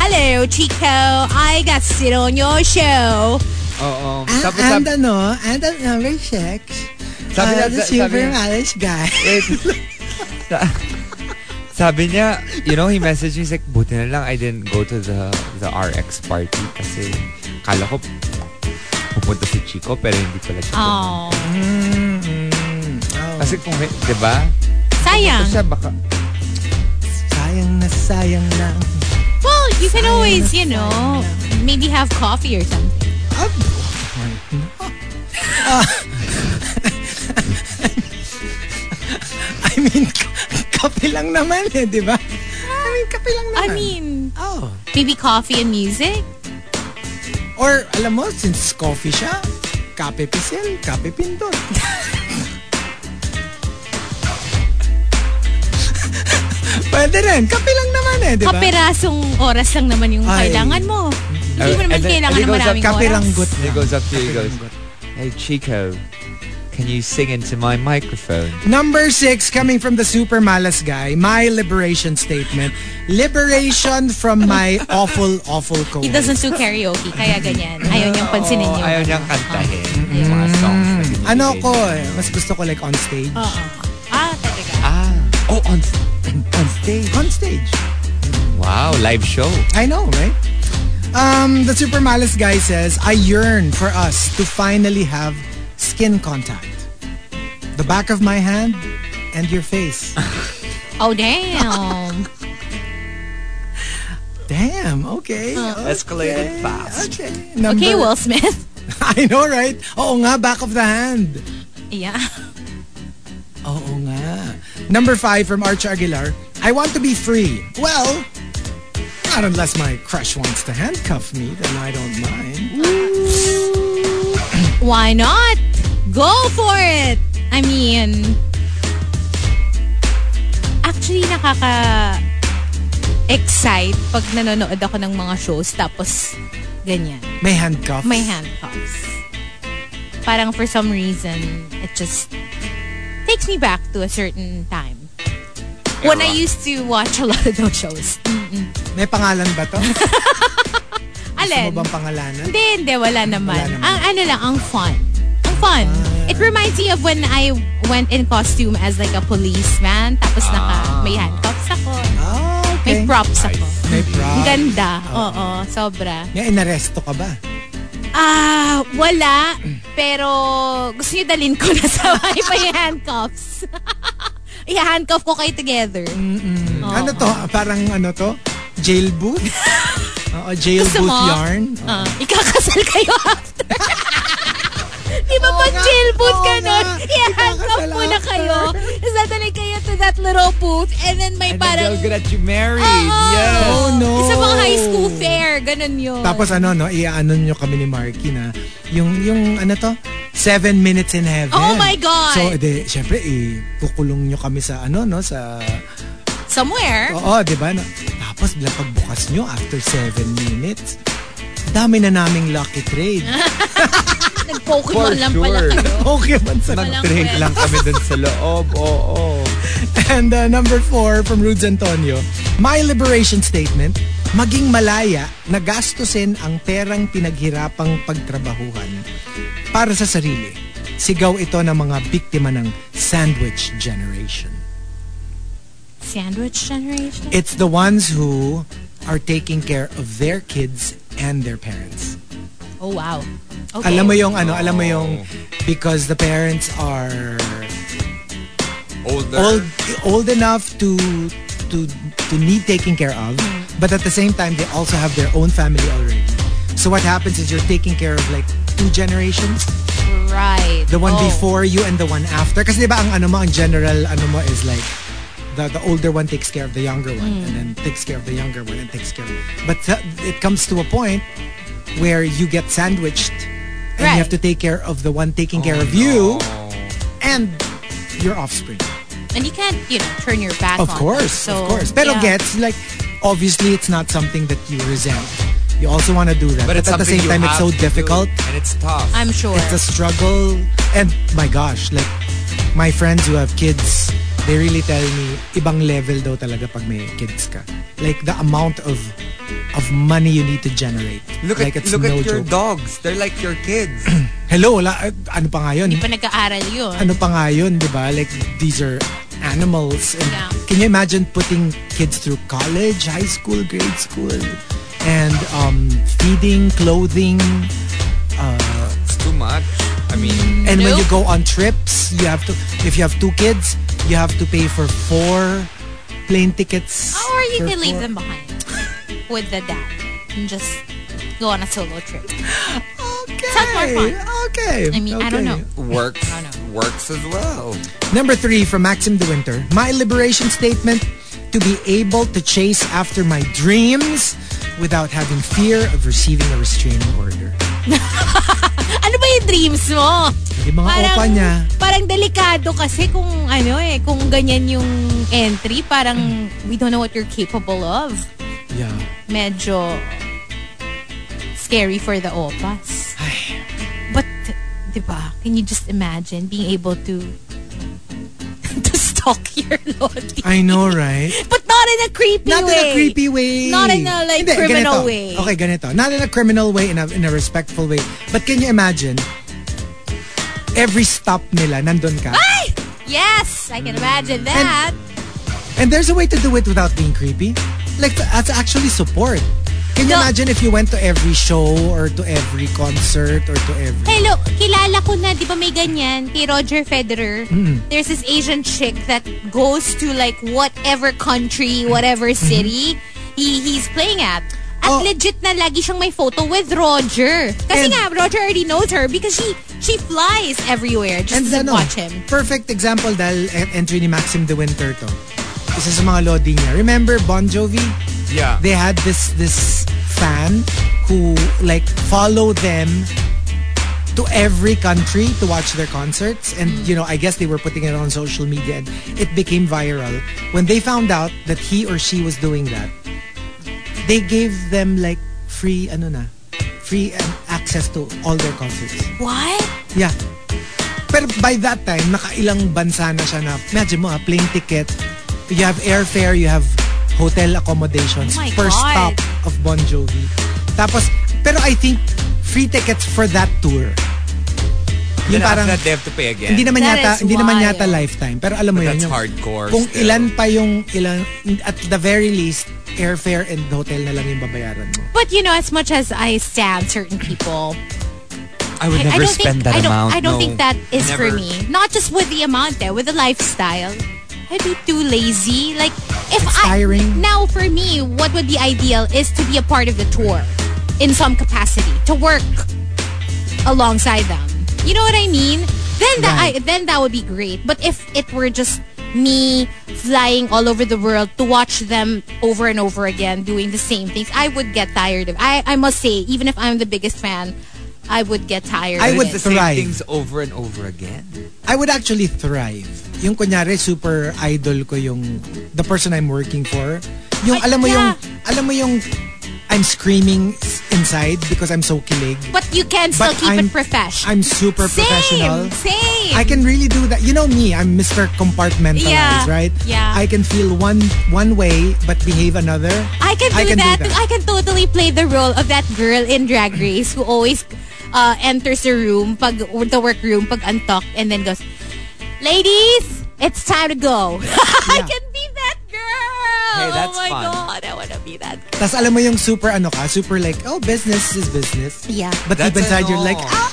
hello, Chico, I got sit on your show. Oo. Ah, Tapos and sabi, ano, and number six, Sabi uh, niya- the super Alice guy. wait. Sa- sabi niya, you know, he messaged me, he's like, buti na lang I didn't go to the the RX party kasi kala ko pupunta si Chico pero hindi pala siya. Oh, Kasi kung, di ba? sayang. Siya, baka, Sayang na sayang lang. Well, you can always, you know, maybe have coffee or something. Ah. I mean, kape lang naman eh, di ba? I mean, kape lang naman. I mean, oh. maybe coffee and music? Or, alam mo, since coffee siya, kape pisil, kape pindot. Pwede rin. Kape lang naman eh, di ba? Kapirasong oras lang naman yung Ay. kailangan mo. Hindi mo Uh, naman then- kailangan he ng goes up, maraming oras. He lang. goes up to you, he goes. Hey Chico, can you sing into my microphone? Number six, coming from the super malas guy, my liberation statement. Liberation from my awful, awful co He doesn't do karaoke, kaya ganyan. Ayaw niyang pansinin Oh, yung... ayaw niyang kantahin yung mga songs na Ano ko eh, mas gusto ko like on stage. Oo. Ah, talaga. Ah, oh, on, on stage. On stage. Wow, live show. I know, right? Um, the super Malice guy says, I yearn for us to finally have skin contact. The back of my hand and your face. Oh, damn. Damn, okay. Escalated fast. Okay. Number, okay, Will Smith. I know, right? Oo nga, back of the hand. Yeah. Oo nga. Number five from Archer Aguilar. I want to be free. Well, not unless my crush wants to handcuff me, then I don't mind. Why not? Go for it! I mean, actually nakaka excite pag nanonood ako ng mga shows tapos ganyan. May handcuffs. May handcuffs. Parang for some reason, it just takes me back to a certain time. When I used to watch a lot of those shows. May pangalan ba to? Gusto Alin? mo bang pangalanan? Hindi, hindi. Wala naman. Wala naman. Ang ano lang, ang fun. Ang fun. It reminds me of when I went in costume as like a policeman. Tapos naka, may handcuffs ako. Ah, May okay. props ako. May Ang props. ganda. Oo, sobra. May inaresto ka ba? Ah, wala. Pero gusto niyo dalhin ko na sa may may handcuffs. I-handcuff ko kayo together. Oo. Ano to? Parang ano to? Jail booth? Oo, jail Gusto booth mo? yarn? Ah, ikakasal kayo after. Di ba pag nga, jail booth ka oo nun, i-handcuff Ikakasal mo na after. kayo. Tapos dadalhin kayo to that little booth and then may And then parang... they'll get you married. Oo. Yes. Oh, no. Sa mga high school fair, ganun yun. Tapos ano, no, iaano nyo kami ni Marky na yung, yung ano to? Seven minutes in heaven. Oh my God! So, edi, syempre, eh, kukulong nyo kami sa ano, no, sa... Somewhere. Oo, di ba? No? Tapos, pagbukas nyo, after seven minutes, dami na naming lucky trade. Nag-Pokemon For lang pala sure. kayo. Pokemon sa Nag-drink lang kami dun sa loob. Oo. And uh, number four from Rudes Antonio, my liberation statement, maging malaya na gastusin ang perang pinaghirapang pagtrabahuhan para sa sarili. Sigaw ito ng mga biktima ng sandwich generation. Sandwich generation? It's the ones who are taking care of their kids and their parents. Oh, wow. Okay. Alam mo yung ano, alam mo yung because the parents are Older. old old enough to to to need taking care of, but at the same time they also have their own family already. So what happens is you're taking care of like two generations, Right. the one Oh. before you and the one after. Kasi di ba ang ano mo, ang general ano mo is like the the older one takes care of the younger one and then takes care of the younger one and takes care of But uh, it comes to a point where you get sandwiched and you have to take care of the one taking care of you oh, and your offspring. And you can't, you know, turn your back Of on course, them. So, of course. Pero yeah. gets like obviously it's not something that you resent. You also want to do that, But but, it's at the same time it's so to do, difficult. And it's tough. I'm sure. It's a struggle, and my gosh, like my friends who have kids, they really tell me ibang level daw talaga pag may kids ka. Like the amount of of money you need to generate. Look like at look no at your joke. dogs. They're like your kids. Hello, wala, eh, ano pa nga yun? Hindi pa nag-aaral yun. ano pa nga yun, di ba? Like, these are animals. And Yeah. Can you imagine putting kids through college, high school, grade school, and um, feeding, clothing, it's too much. I mean, and when you go on trips, you have to, if you have two kids, you have to pay for four plane tickets. Or you for can leave them behind with the dad and just go on a solo trip. Sounds more Okay, fun. okay. I mean, I don't know. works I know. works as well. Number three from Maxim De Winter. My liberation statement to be able to chase after my dreams without having fear of receiving a restraining order. Ano ba yung dreams mo? Yung mga opa niya, Parang delikado kasi kung ano eh, kung ganyan yung entry, parang we don't know what you're capable of. yeah. Medyo scary for the opas. But, di ba, can you just imagine being able to stalk your lodi? I know, right? But not in a creepy Not way. in a creepy way. Not in a, like, Hindi, criminal ganito. way. Okay, ganito. Not in a criminal way, in a, in a respectful way. But can you imagine, every stop nila, nandun ka. Ay! Yes, I can imagine that. And there's a way to do it without being creepy. Like, that's actually support. Can you No. imagine if you went to every show or to every concert or to every... Hello, kilala ko na, di ba may ganyan, kay Roger Federer. There's this Asian chick that goes to like whatever country, whatever city he he's playing at. At Oh. legit na lagi siyang may photo with Roger. Kasi And- nga, Roger already knows her because she she flies everywhere just to ano, watch him. Perfect example dahil entry ni Maxim De Winter to. Isa sa mga lodi niya. Remember Bon Jovi? Yeah. They had this this fan who like follow them to every country to watch their concerts and you know I guess they were putting it on social media and it became viral when they found out that he or she was doing that they gave them like free ano na free um, access to all their concerts What? Yeah. Pero by that time, nakailang bansa na siya na, imagine mo, ah, plane ticket, you have airfare, you have hotel accommodations, Oh God. stop of Bon Jovi. Tapos, pero I think, free tickets for that tour. Then Yung after parang, that, they have to pay again. hindi naman That yata, hindi naman yata lifetime. Pero alam mo But yun, that's yung, hardcore kung still. ilan pa yung, ilan, at the very least, airfare and hotel na lang yung babayaran mo. But you know, as much as I stand certain people, I would I, I never don't spend think that I amount. I don't no. think that is for Never. me. Not just with the amount there, with the lifestyle. I'd be too lazy. Like if It's I tiring. now for me, what would be ideal is to be a part of the tour in some capacity, to work alongside them. You know what I mean? Then that I, then that would be great. But if it were just me flying all over the world to watch them over and over again doing the same things, I would get tired of. I I must say, even if I'm the biggest fan, I would get tired. I of would it. the same thrive. things over and over again. I would actually thrive. Yung kunyari, super idol ko yung the person I'm working for. Yung Ay, alam mo yeah. yung alam mo yung I'm screaming inside because I'm so kilig. But you can still But keep I'm- it professional. I'm super same, professional. Same. I can really do that. You know me, I'm Mr. Compartmentalized, Yeah. right? Yeah. I can feel one one way but behave another. I can do I can do that. that. I can totally play the role of that girl in Drag Race who always uh, enters the room, pag, the workroom, pag untuck, and then goes, Ladies, it's time to go. I Yeah. can be that girl. Hey, that's oh my fun. God, I want to be that girl. Tapos alam mo yung super ano ka, super like, oh, business is business. Yeah. But That's deep inside you're ano. like, ah!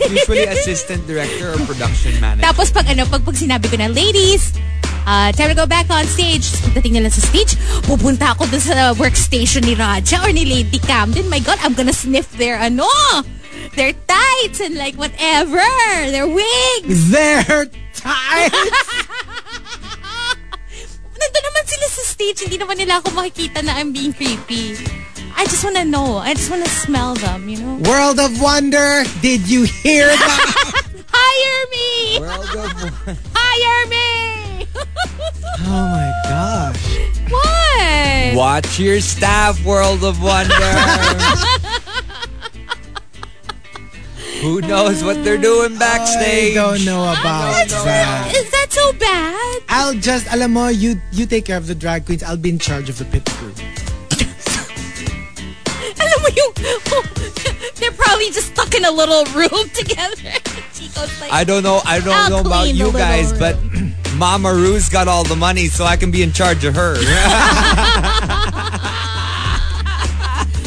Usually assistant director or production manager. Tapos pag ano, pag, pag sinabi ko na, ladies, uh, time to go back on stage. Pagdating nila sa stage, pupunta ako dun sa workstation ni Raja or ni Lady Camden. My God, I'm gonna sniff their ano, their tights and like whatever, their wigs. They're tight! Nandun naman sila sa stage, hindi naman nila ako makikita na I'm being creepy. I just wanna know. I just wanna smell them, you know? World of Wonder, did you hear that? Hire me! World of Hire me! oh my gosh. what? Watch your staff, World of Wonder. Who knows what they're doing backstage? I backstage? don't know about that. Is that so bad? I'll just, alam mo, you you take care of the drag queens. I'll be in charge of the pit crew. Alam mo yung, they're probably just stuck in a little room together. Like, I don't know. I don't I'll know about you guys, little but Mama Ru's got all the money, so I can be in charge of her.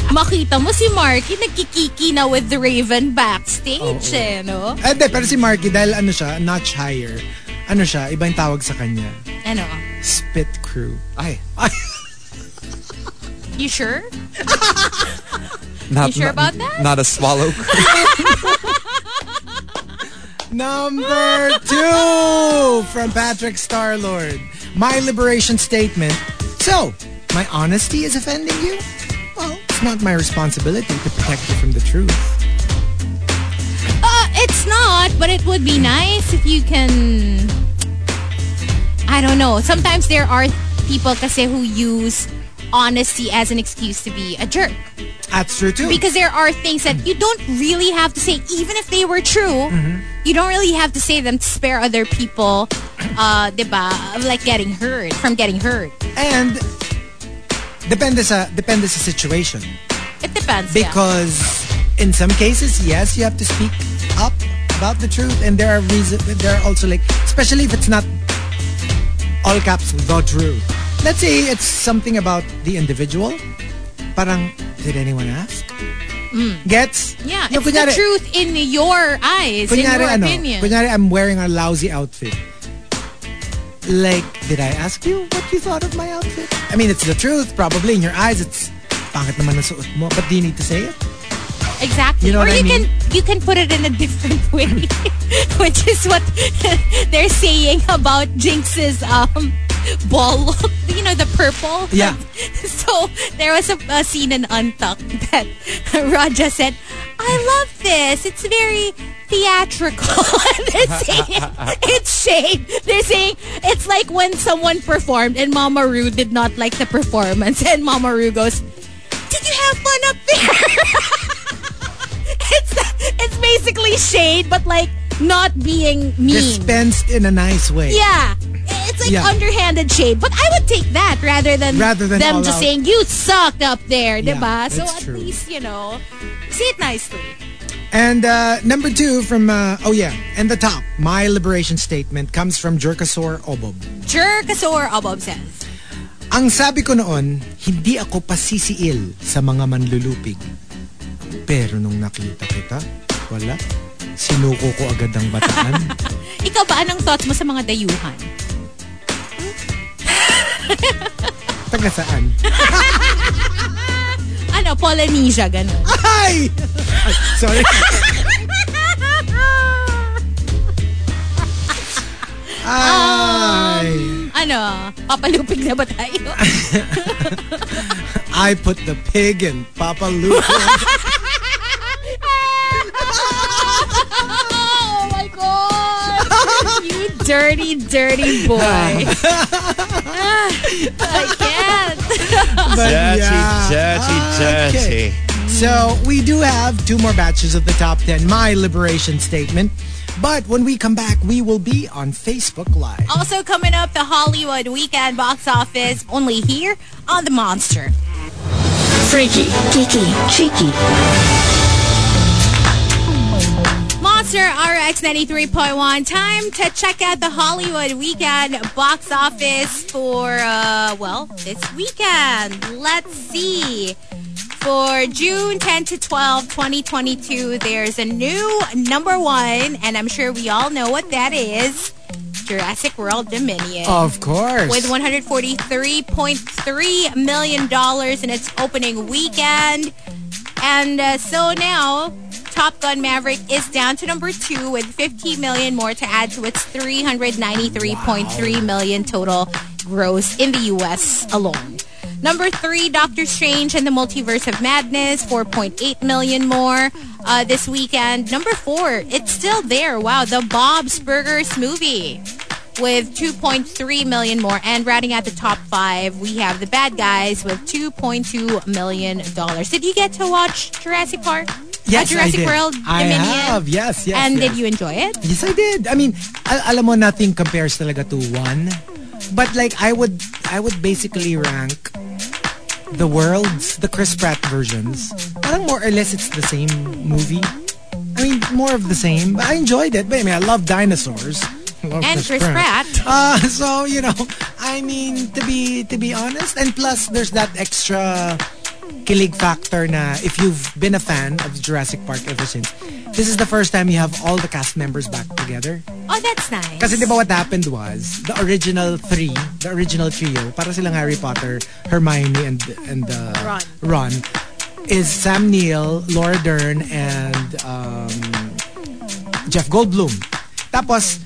Makita mo si Marky nagkikiki na with the Raven backstage eh, no? Eh, di, pero si Marky, dahil ano siya, notch higher, ano siya, iba yung tawag sa kanya. Ano? Spit crew. Ay, You sure? not, You sure not- about that? Not a swallow. Number two from Patrick Starlord. My liberation statement. So, my honesty is offending you? It's not my responsibility to protect you from the truth. Uh, it's not, but it would be nice if you can. I don't know. Sometimes there are people kasi who use honesty as an excuse to be a jerk. That's true too. Because there are things that you don't really have to say, even if they were true. You don't really have to say them to spare other people, uh, diba, of like getting hurt, from getting hurt. and depende sa depende sa situation. It depends. yeah. Because in some cases, yes, you have to speak up about the truth, and there are reasons. There are also like, especially if it's not all caps the truth. Let's say it's something about the individual. Parang, did anyone ask? Gets? Mm. Yeah, Yung it's kunyari- the truth in your eyes, in Kunyari, your ano, opinion. kunyari, I'm wearing a lousy outfit. Like, did I ask you what you thought of my outfit? I mean, it's the truth. Probably in your eyes, it's pangit naman ang suot mo. But do you need to say it? Exactly. You know or what I you mean? can you can put it in a different way, which is what they're saying about Jinkx's um ball. You know the purple. Yeah. So there was a, a scene in Untucked that Raja said, "I love this. It's very." Theatrical. They're saying it's shade. They're saying it's like when someone performed and Mama Ru did not like the performance, and Mama Ru goes, "Did you have fun up there?" it's it's basically shade, but like not being mean. Dispensed in a nice way. Yeah. It's like Yeah. underhanded shade. But I would take that rather than, Rather than them just out. saying, you sucked up there, Yeah, diba? So at true. least, you know, say it nicely. And uh, number two from, uh, oh yeah, and the top, my liberation statement comes from Jerkasaur Obob. Jerkasaur Obob says. Ang sabi ko noon, hindi ako pasisiil sa mga manlulupig. Pero nung nakita kita, wala. Sinuko ko agad ang bataan. Ikaw ba, anong thoughts mo sa mga dayuhan? Taga saan? Ano, Polynesia, ganun. Ay! Ay, sorry. Ay! ano, papalupig na ba tayo? I put the pig in Papa Luke. oh my God! you dirty, dirty boy. I can't. But Dirty, dirty, Okay. So we do have two more batches of the top 10, my liberation statement. But when we come back, we will be on Facebook Live. Also coming up, the Hollywood Weekend box office, only here on The Monster. Freaky, geeky, cheeky. Monster RX 93.1. Time to check out the Hollywood Weekend box office for, uh, well, this weekend. Let's see. For June 10 to 12, 2022, there's a new number one, and I'm sure we all know what that is. Jurassic World Dominion. Of course. with $143.3 million in its opening weekend. And uh, so now, Top Gun Maverick is down to number two with 50 million more to add to its 393.3 million total gross in the U.S. alone. Number three, Doctor Strange and the Multiverse of Madness, 4.8 million more uh, this weekend. Number four, it's still there. Wow, the Bob's Burgers movie with 2.3 million more. And rounding out the top five, we have the bad guys with 2.2 million dollars. Did you get to watch Jurassic Park? yes, Uh, Jurassic I did. World I Dominion? have. Yes, yes. and yes. did you enjoy it? Yes, I did. I mean, al- alam mo, nothing compares talaga to one. But like, I would, I would basically rank the worlds, the Chris Pratt versions. Parang more or less, it's the same movie. I mean, more of the same. I enjoyed it. But I mean, I love dinosaurs. I love And Chris Pratt. Uh, so you know, I mean, to be to be honest, and plus, there's that extra kilig factor na if you've been a fan of Jurassic Park ever since, this is the first time you have all the cast members back together. Oh, that's nice. Kasi di ba what happened was, the original three, the original trio, para silang Harry Potter, Hermione, and, and uh, Ron. Ron, is Sam Neill, Laura Dern, and um, Jeff Goldblum. Tapos,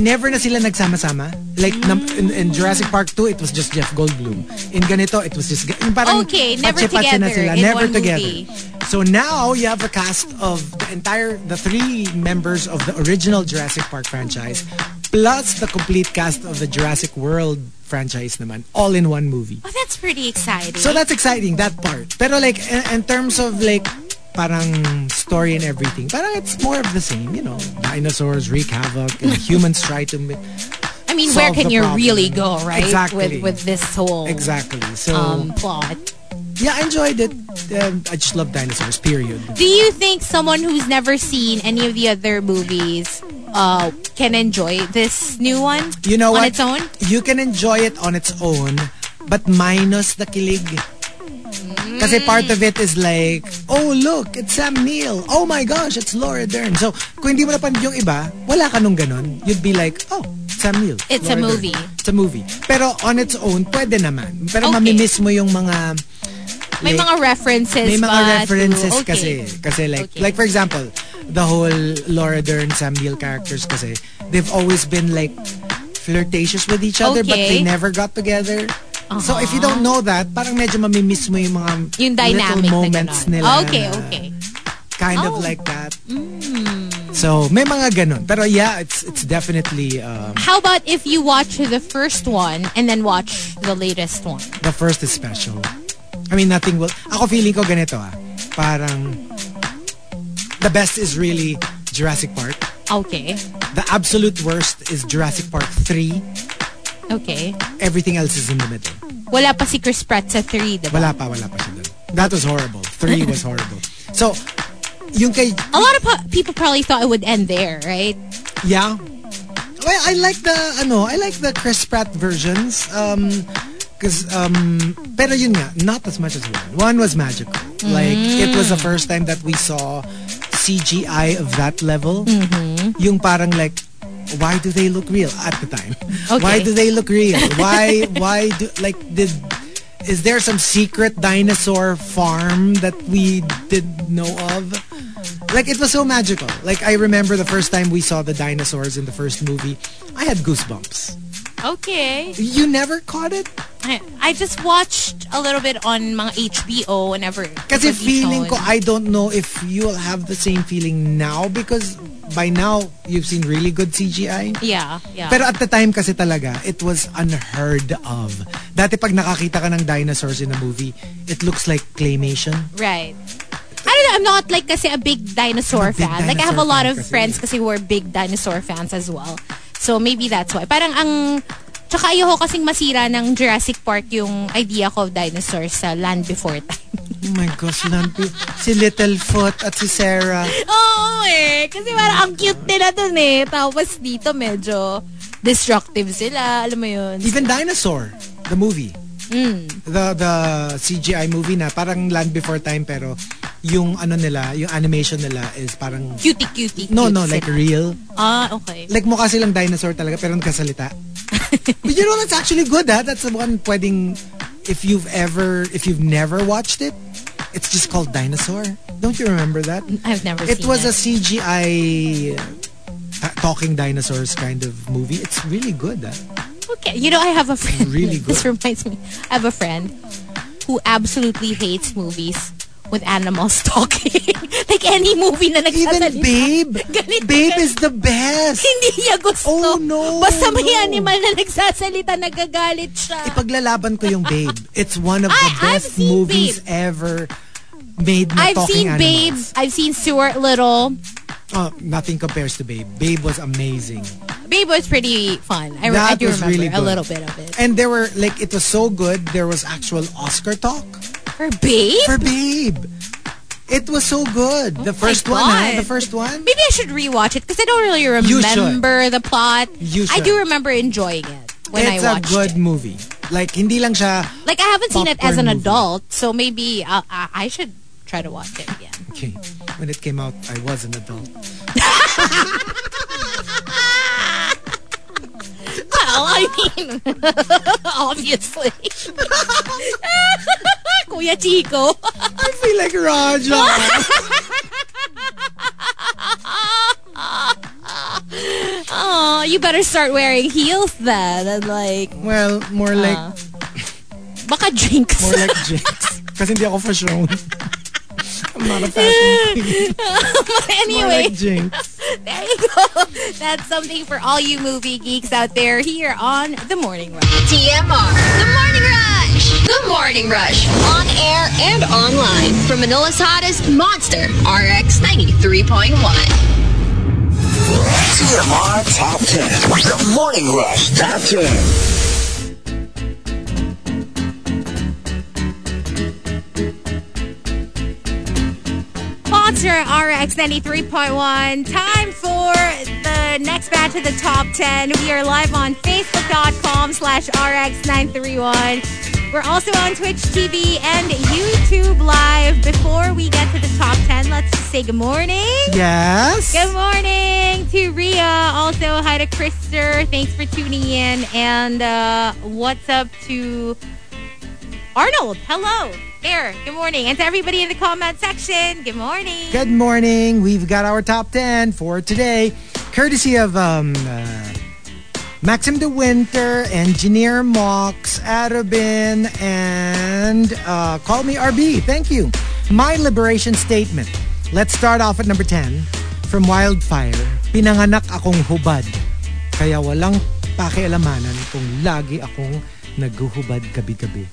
never na sila nagsama-sama. Like, in, in Jurassic Park 2, it was just Jeff Goldblum. In ganito, it was just... Yung parang Okay, never patsi-patsi na together sila. in never one together. movie. So now, you have a cast of the entire... The three members of the original Jurassic Park franchise plus the complete cast of the Jurassic World franchise naman, all in one movie. Oh, that's pretty exciting. So that's exciting, that part. Pero like, in, in terms of like, parang story and everything, parang it's more of the same, you know. Dinosaurs wreak havoc and humans try to... I mean, where can you problem. really go, right? Exactly. With with this whole Exactly. So, um, plot. yeah, I enjoyed it. Um, I just love dinosaurs, period. Do you think someone who's never seen any of the other movies uh, can enjoy this new one You know on what? its own? You can enjoy it on its own, but minus the kilig. Kasi part of it is like, oh look, it's Sam Neill. Oh my gosh, it's Laura Dern. So, kung hindi mo napanood yung iba, wala ka nung ganun. You'd be like, oh, Sam Neill. It's a Laura Dern. movie. It's a movie. Pero on its own, pwede naman. Pero Okay. mamimiss mo yung mga... May like, mga references may mga references to, kasi. okay. Kasi like, Okay. like for example, the whole Laura Dern, Sam Neill characters kasi, they've always been like flirtatious with each other but Okay. they never got together. So if you don't know that, parang medyo mamimiss mo yung mga Yung dynamic little na moments ganon. nila. Okay, na okay. Kind Oh. of like that. So may mga ganon. Pero yeah, it's it's definitely um, How about if you watch the first one and then watch the latest one? the first is special. I mean, nothing will... Ako feeling ko ganito ah. Parang the best is really Jurassic Park. Okay. The absolute worst is Jurassic Park 3. Okay. Everything else is in the middle. Wala pa si Chris Pratt sa 3, diba? Wala pa, wala pa siya dun. That was horrible. 3 was horrible. So, yung kay... A lot of people probably thought it would end there, right? Yeah. Well, I like the, ano, I like the Chris Pratt versions. Um, Cause, um, pero yun nga, not as much as one. One was magical. Like, it was the first time that we saw CGI of that level. Mm -hmm. Yung parang like, why do they look real at the time? Okay. Why do they look real? Why, why do, like, did, is there some secret dinosaur farm that we didn't know of? Like, it was so magical. Like, I remember the first time we saw the dinosaurs in the first movie, I had goosebumps. Okay. You never caught it? I, I just watched a little bit on mga HBO whenever Kasi feeling ko. I don't know if you'll have the same feeling now because by now, you've seen really good CGI. Yeah, yeah. Pero at the time kasi talaga, it was unheard of. Dati pag nakakita ka ng dinosaurs in a movie, it looks like claymation. Right. I don't know. I'm not like kasi a big dinosaur a big fan. like I have a dinosaur lot of friends kasi who are big dinosaur fans as well. So maybe that's why. Parang ang Tsaka ayoko kasing masira ng Jurassic Park yung idea ko of dinosaurs sa Land Before Time. Oh my gosh, Lampi. Si Littlefoot at si Sarah. Oo eh. Kasi parang ang cute nila dun eh. Tapos dito medyo destructive sila. Alam mo yun. Even Dinosaur, the movie. Hmm. The the CGI movie na parang Land Before Time pero yung ano nila, yung animation nila is parang Cutie, cutie, no cute no like sila. real. Ah, okay. Like mukha silang dinosaur talaga pero nagkasalita. But you know that's actually good ha. That's the one pwedeng if you've ever if you've never watched it, it's just called Dinosaur. Don't you remember that? I've never It seen was a it. CGI uh, talking dinosaurs kind of movie. It's really good. ah. Okay. You know, I have a friend. Really This good. reminds me. I have a friend who absolutely hates movies with animals talking. like any movie na Even nagsasalita. Babe. Ganito, Babe ganito. is the best. Hindi niya gusto. Oh, no, Basta may no. animal na nagsasalita, nagagalit siya. Ipaglalaban ko yung Babe. It's one of the I- I've best movies Babe. ever made na I've talking seen Babe. animals. I've seen Stuart Little. Oh, nothing compares to Babe. Babe was amazing. Babe was pretty fun. I, That I do was remember really a little bit of it. And there were, like, it was so good, there was actual Oscar talk For Babe? for Babe. It was so good. the first Oh one, huh? The first one? Maybe I should rewatch it because I don't really remember the plot. You should. I do remember enjoying it when it's I a watched good it. movie. Like, hindi lang siya, Like I haven't seen it as an movie. adult, so maybe uh, I, I should try to watch it again. okay, when it came out, I was an adult. Well, I mean, obviously. Kuya Chico. I feel like Raja. Oh, you better start wearing heels then. And like, Well, more like uh, baka drinks. more like Jinkx. Kasi hindi ako fashion. I'm not a fashion queen. More anyway, like Jinkx. there you go. That's something for all you movie geeks out there here on The Morning Rush. TMR. The Morning Rush. The Morning Rush. On air and online. From Manila's hottest monster, RX 93.1. TMR Top 10. The Morning Rush Top 10. Monster RX 93.1. Time for the next batch of the top 10. We are live on facebook.com slash RX931. We're also on Twitch TV and YouTube Live. Before we get to the top 10, let's say good morning. Yes. Good morning to Ria. Also, hi to Krister. Thanks for tuning in. And uh, what's up to Arnold? Hello. There. Good morning. And to everybody in the comment section, good morning. Good morning. We've got our top 10 for today, courtesy of um, uh, Maxim De Winter, Engineer Mox, Arabin, and uh, Call Me RB. Thank you. My liberation statement. Let's start off at number 10. From Wildfire, pinanganak akong hubad. Kaya walang pakialamanan kung lagi akong naghuhubad gabi-gabi.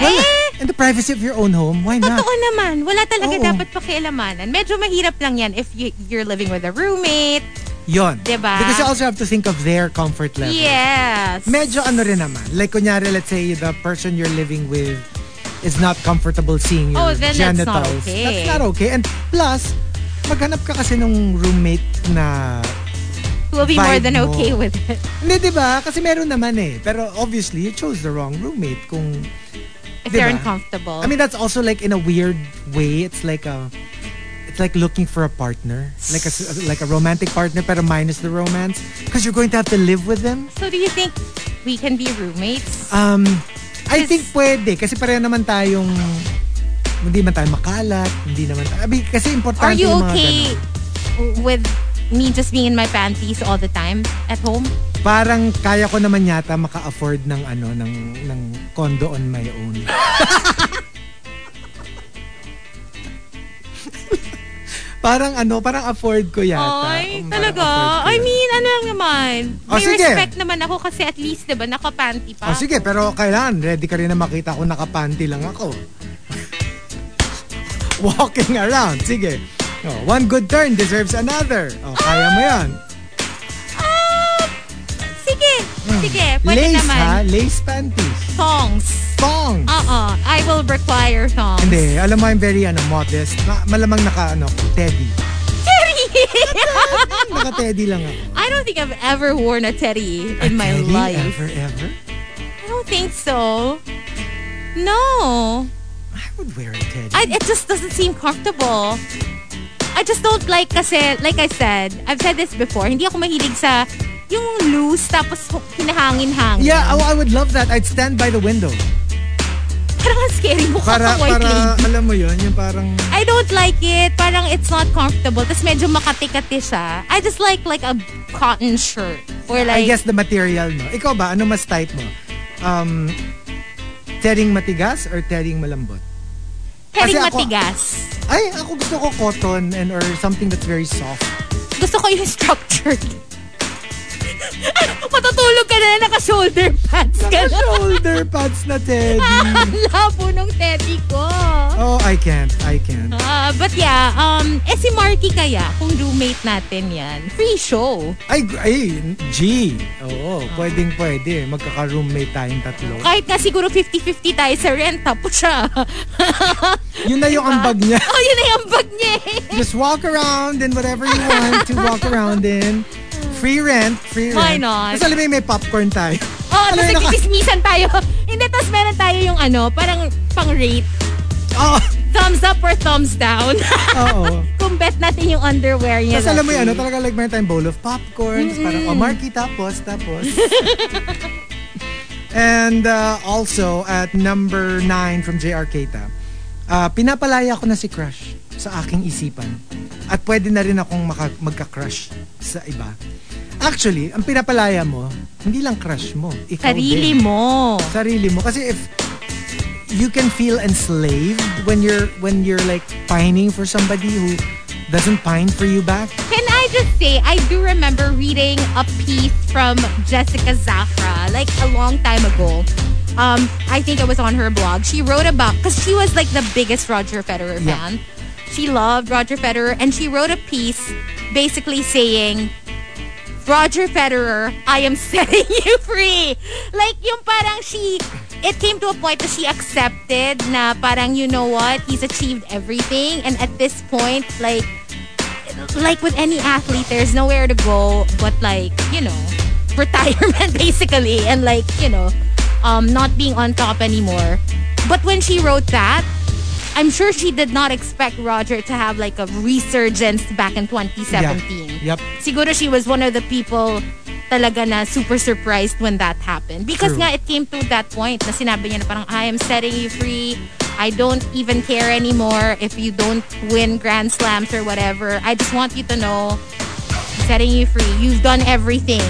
Well, Eh? in the privacy of your own home, why not? Totoo naman. Wala talaga Oo. dapat pakialamanan. Medyo mahirap lang yan if you, you're living with a roommate. Yon. Diba? Because you also have to think of their comfort level. Yes. Medyo ano rin naman. Like, kunyari, let's say the person you're living with is not comfortable seeing your Oh, then that's not okay. That's not okay. And plus, maghanap ka kasi nung roommate na will be more vibe than mo. okay with it. hindi, di ba? Kasi meron naman eh. Pero obviously, you chose the wrong roommate kung If they're Diba? uncomfortable. I mean, that's also like in a weird way. It's like a, it's like looking for a partner, like a like a romantic partner, pero minus the romance, because you're going to have to live with them. so do you think we can be roommates? Um, I think pwede kasi pareho naman tayong hindi man tayo makalat, hindi naman tayo, kasi importante Are you okay ganun. with me just being in my panties all the time at home? Parang kaya ko naman yata maka-afford ng ano ng ng condo on my own. parang ano, parang afford ko yata. Ay, Um, talaga? ko I mean, ano lang naman. Oh, May sige. respect naman ako kasi at least, di ba, naka-panty pa. Oh, sige, pero kailangan ready ka rin na makita kung nakapanty lang ako. Walking around. Sige. Oh, one good turn deserves another. Oh, kaya mo yan. Sige. Sige, pwede Lace naman. ha? Lace panties. Thongs. Thongs. Uh-uh. I will require thongs. Hindi, alam mo, I'm very ano, modest. Ma- malamang naka, ano, teddy. Naka-teddy lang ako. I don't think I've ever worn a teddy in my Teddy? life. Ever, ever? I don't think so. No. I would wear a teddy. I, it just doesn't seem comfortable. I just don't like kasi, like I said, I've said this before, hindi ako mahilig sa yung loose tapos hinahangin-hangin. yeah, oh, I would love that. I'd stand by the window. Parang ang scary mo Para, ka white para, lady. alam mo yun, yung parang, I don't like it. Parang it's not comfortable. Tapos medyo makati-kati siya. I just like like a cotton shirt. Or I like, guess the material mo. Ikaw ba, ano mas type mo? Um, tedding matigas or tedding malambot? kasi ako- matigas. Ay, ako gusto ko cotton and or something that's very soft. Gusto ko yung structured. Matutulog ka na naka-shoulder pads ka na. Shoulder pads na teddy. Labo nung teddy ko. Oh, I can't. I can't. Ah, but yeah, um, eh si Marky kaya, kung roommate natin yan, free show. Ay, ay, G. Oo, pwedeng pwede. Magkaka-roommate tayong tatlo. Kahit nga siguro 50-50 tayo sa rent, tapos siya. Yun na yung ambag niya. oh, yun na yung bag niya. Just walk around in whatever you want to walk around in. Free rent, free rent. Why not? Tapos alam mo yung may popcorn tayo. Oh, Alam mo tapos yung naka- nagkikismisan tayo. Hindi, tapos meron tayo yung ano, parang pang-rate. Oo. Thumbs up or thumbs down. Oo. Kung bet natin yung underwear niya. Tapos alam mo that yun, ano, talaga like meron tayong bowl of popcorn. Tapos Parang, oh, Marky, tapos, tapos. And uh, also, at number 9 from JR Keita, uh, pinapalaya ko na si Crush sa aking isipan. At pwede na rin akong maka- magka-crush sa iba. Actually, ang pinapalaya mo, hindi lang crush mo. Ikaw Sarili din. mo. Sarili mo. Kasi if you can feel enslaved when you're when you're like pining for somebody who doesn't pine for you back. Can I just say, I do remember reading a piece from Jessica Zafra like a long time ago. Um, I think it was on her blog. She wrote about because she was like the biggest Roger Federer Yeah. fan. She loved Roger Federer, and she wrote a piece basically saying, Roger Federer, I am setting you free. Like, yung parang she, it came to a point that she accepted na parang, you know what, he's achieved everything. And at this point, like, like with any athlete, there's nowhere to go but like, you know, retirement basically. And like, you know, um, not being on top anymore. But when she wrote that, I'm sure she did not expect Roger to have like a resurgence back in 2017 Yep. siguro she was one of the people talaga na super surprised when that happened. Because True. nga, it came to that point na sinabi niya na parang, I am setting you free. I don't even care anymore if you don't win Grand Slams or whatever. I just want you to know, I'm setting you free. You've done everything.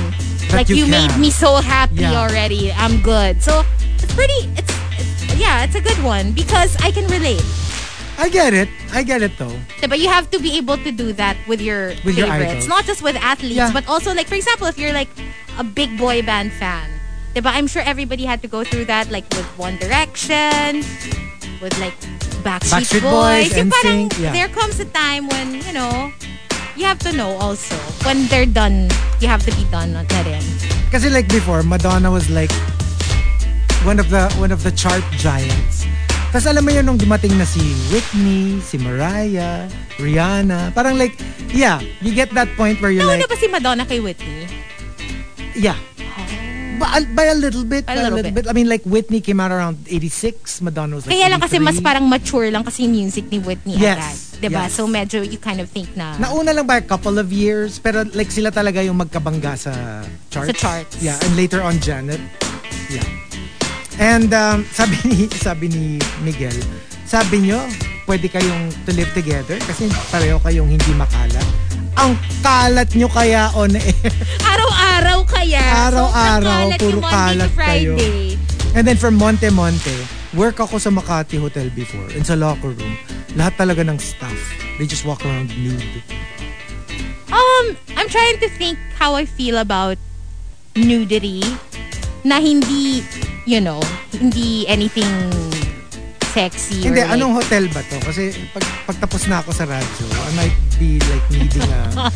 Like, you you, made me so happy Yeah. already. I'm good. So, it's pretty, it's, yeah, it's a good one because I can relate. I get it. I get it though. But you have to be able to do that with your With your favorites. idols. Not just with athletes, Yeah. but also like for example, if you're like a big boy band fan. Diba? I'm sure everybody had to go through that like with One Direction, with like Backstreet, Backstreet Boys, Yung parang yeah. there comes a time when, you know, you have to know also. When they're done, you have to be done na rin. Kasi like before, Madonna was like one of the one of the chart giants. Tapos alam mo yun nung dumating na si Whitney, si Mariah, Rihanna. Parang like, yeah, you get that point where you're Nauna like, ba si Madonna kay Whitney? yeah. By, by a little bit, By a by a little little bit. bit. I mean, like Whitney came out around 86, Madonna was like Kaya lang kasi 83. mas parang mature lang kasi music ni Whitney Yes, agad. Diba? yes. So medyo you kind of think na... Nauna lang by a couple of years, pero like sila talaga yung magkabangga sa charts. Sa charts. Yeah, and later on Janet. Yeah. And um, sabi ni sabi ni Miguel, sabi nyo, pwede kayong to live together kasi pareho kayong hindi makalat. Ang kalat nyo kaya on air. Araw-araw kaya. Araw-araw, kalat puro kalat kayo. And then from Monte Monte, work ako sa Makati Hotel before. And sa locker room, lahat talaga ng staff, they just walk around nude. Um, I'm trying to think how I feel about nudity na hindi, you know, hindi anything sexy Hindi, like, anong hotel ba to? Kasi pag, pagtapos na ako sa radyo, I might be like needing a,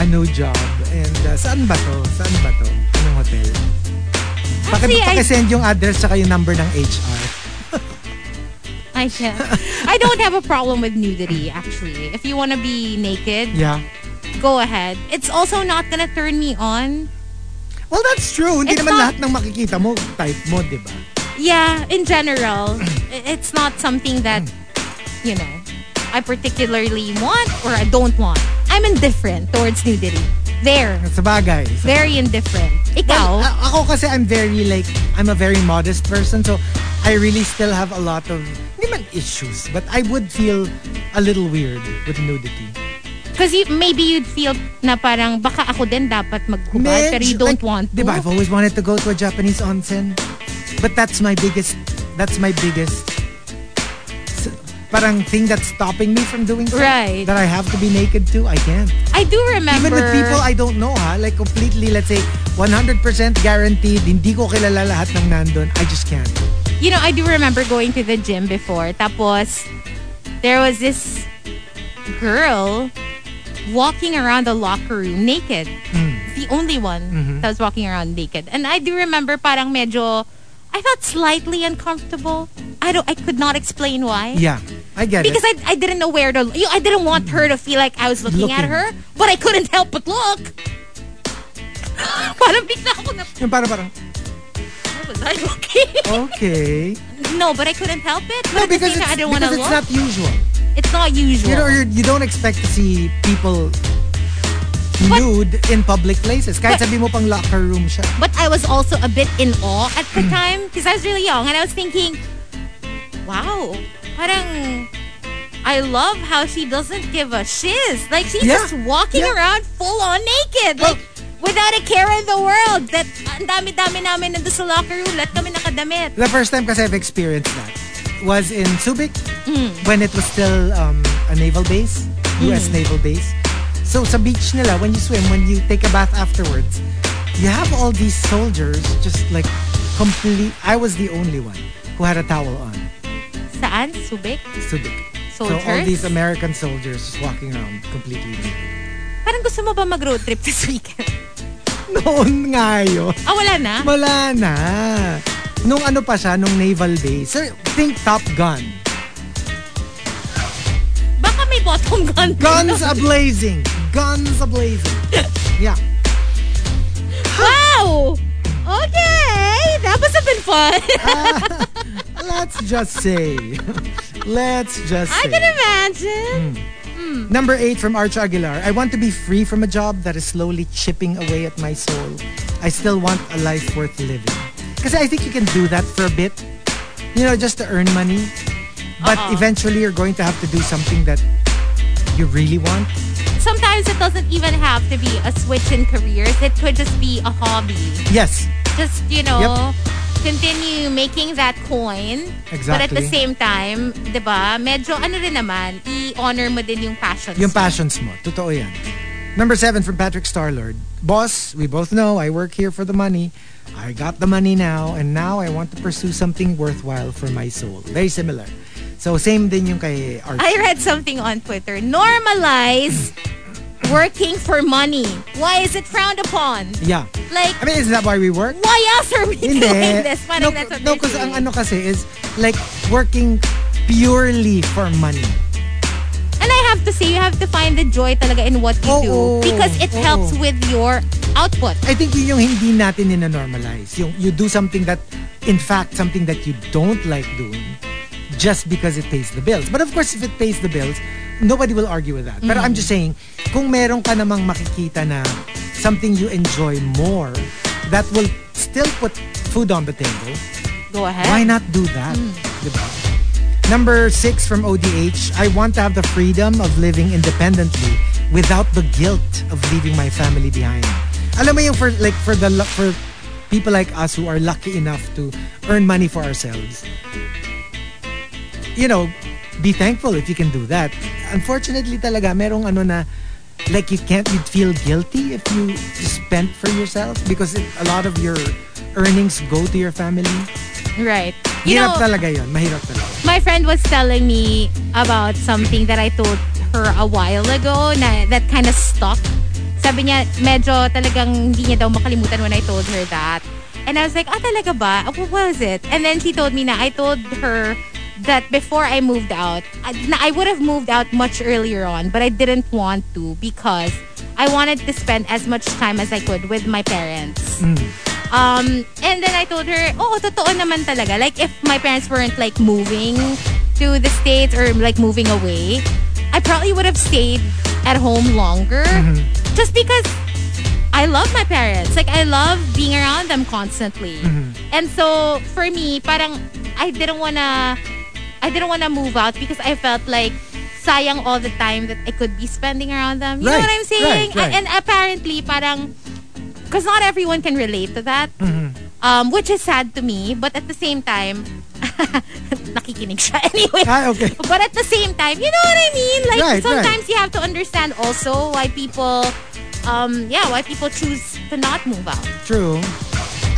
a new job. And uh, saan ba to? Saan ba to? Anong hotel? Paki, Actually, I- pakisend yung address saka yung number ng HR. I, yeah. I don't have a problem with nudity, actually. If you want to be naked, Yeah. go ahead. It's also not gonna turn me on. Well, that's true. Hindi It's naman not- lahat ng makikita mo, type mo, di ba? Yeah, in general, it's not something that, you know, I particularly want or I don't want. I'm indifferent towards nudity. There. Sa bagay. Sa Very indifferent. Well, Ikaw? a- ako kasi I'm very like, I'm a very modest person. So, I really still have a lot of, hindi man issues, but I would feel a little weird with nudity. Because you, maybe you'd feel na parang baka ako din dapat maghubad Medyo, pero you don't like, want to. Diba, I've always wanted to go to a Japanese onsen. But that's my biggest, that's my biggest parang thing that's stopping me from doing so. Right. That I have to be naked to. I can't. I do remember. Even with people I don't know ha, like completely, let's say, 100% guaranteed, hindi ko kilala lahat ng nandun. I just can't. you know, I do remember going to the gym before. Tapos, there was this girl walking around the locker room naked. Hmm. The only one mm-hmm. that was walking around naked. And I do remember parang medyo, I felt slightly uncomfortable. I don't, I could not explain why. Yeah, I get Because it. Because I, I didn't know where to, you I didn't want her to feel like I was looking, at her, but I couldn't help but look. parang bigla ako na, Yung parang parang, was I looking? okay. no, but I couldn't help it. But No, because it's, I didn't want to look. it's not usual. It's not usual. You know, you're, you don't expect to see people But- nude in public places. Kahit But- sabi mo pang locker room siya. but I was also a bit in awe at the time because I was really young and I was thinking, wow, parang I love how she doesn't give a shiz. Like she's Yeah. just walking Yeah. around full on naked. Like without a care in the world. That ang dami-dami namin nandun sa locker room. Lahat kami nakadamit. The first time kasi I've experienced that was in Subic Mm. when it was still um, a naval base, US naval base. So sa beach nila, when you swim, when you take a bath afterwards, you have all these soldiers just like complete. I was the only one who had a towel on. Saan? Subic? Subic. So Soldiers? all these American soldiers just walking around completely naked. Parang gusto mo ba mag-road trip this weekend? Noon nga yun. Ah, wala na? Wala na. Nung ano pa siya, nung naval base. So, think Top Gun. Baka may bottom gun. Guns a-blazing. Guns a-blazing. Yeah. Wow! Okay! That must have been fun. Let's just say. Let's just say. I can imagine. Hmm. Hmm. Number eight from Arch Aguilar. I want to be free from a job that is slowly chipping away at my soul. I still want a life worth living. Because I think you can do that for a bit. You know, just to earn money. But Uh-uh. eventually you're going to have to do something that you really want. Sometimes it doesn't even have to be a switch in careers. It could just be a hobby. Yes. Just, you know, continue making that coin. Exactly. But at the same time, di ba, medyo ano rin naman, i-honor mo din yung passions. Yung passions mo. Totoo yan. Number seven from Patrick Starlord. Boss, we both know I work here for the money. I got the money now and now I want to pursue something worthwhile for my soul. Very similar. So same din yung kay Art. I read something on Twitter. Normalize working for money. Why is it frowned upon? yeah. Like, I mean, is that why we work? why else are we Hindi. doing this? Parang no, that's what no, because ang ano kasi is like working purely for money. And I have to say, you have to find the joy talaga in what you Oo, do. Because it oo. helps with your output. I think yun yung hindi natin nina-normalize. Yung you do something that, in fact, something that you don't like doing just because it pays the bills. But of course, if it pays the bills, nobody will argue with that. But I'm just saying, kung meron ka namang makikita na something you enjoy more that will still put food on the table, Go ahead. why not do that? Mm. Diba? Number six from ODH, I want to have the freedom of living independently without the guilt of leaving my family behind. Alam mo yung for like for the for people like us who are lucky enough to earn money for ourselves. You know, be thankful if you can do that. Unfortunately talaga merong ano na like you can't you feel guilty if you spent for yourself because it, a lot of your earnings go to your family. Right. You Hirap know, talaga yon. Mahirap talaga. my friend was telling me about something that I told her a while ago na that kind of stuck. Sabi niya, medyo talagang hindi niya daw makalimutan when I told her that. And I was like, ah, talaga ba? What was it? And then she told me na I told her that before I moved out, I, na I would have moved out much earlier on, but I didn't want to because I wanted to spend as much time as I could with my parents. Um, and then I told her, oh, totoo naman talaga. Like, if my parents weren't like moving to the States or like moving away, I probably would have stayed at home longer. Just because I love my parents. Like, I love being around them constantly. And so, for me, parang, I didn't wanna, I didn't wanna move out because I felt like sayang all the time that I could be spending around them. You know what I'm saying? right, right. And apparently, parang, because not everyone can relate to that. Um, which is sad to me, but at the same time, nakikinig siya anyway. Ah, okay. But at the same time, you know what I mean? Like Right, sometimes you have to understand also why people, um, yeah, why people choose to not move out. True.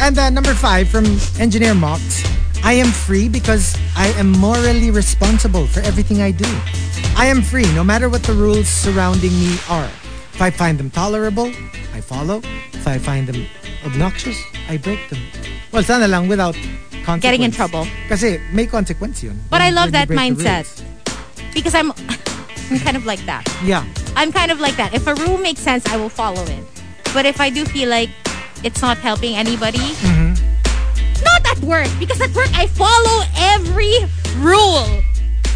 And uh, number five from Engineer Mox. I am free because I am morally responsible for everything I do. I am free no matter what the rules surrounding me are. If I find them tolerable, I follow. If I find them obnoxious, I break them. Well, sana lang without. Getting in trouble. Kasi may consequence yun. But I love that mindset. Because I'm, I'm kind of like that. Yeah. I'm kind of like that. If a rule makes sense, I will follow it. But if I do feel like it's not helping anybody, mm-hmm. not at work, because at work I follow every rule.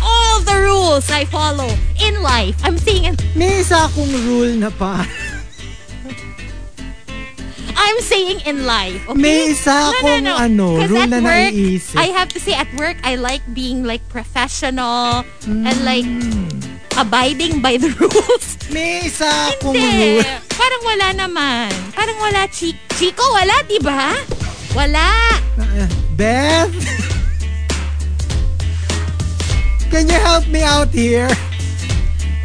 All the rules I follow in life. I'm saying in, May isa akong rule na pa. I'm saying in life. Okay? May isa akong ano, 'Cause rule at na work, naiisip. I have to say at work I like being like professional and like abiding by the rules. May isa akong Hindi. rule. Parang wala naman. Parang wala. Chi Chico, wala, di ba? Wala. Beth? Can you help me out here?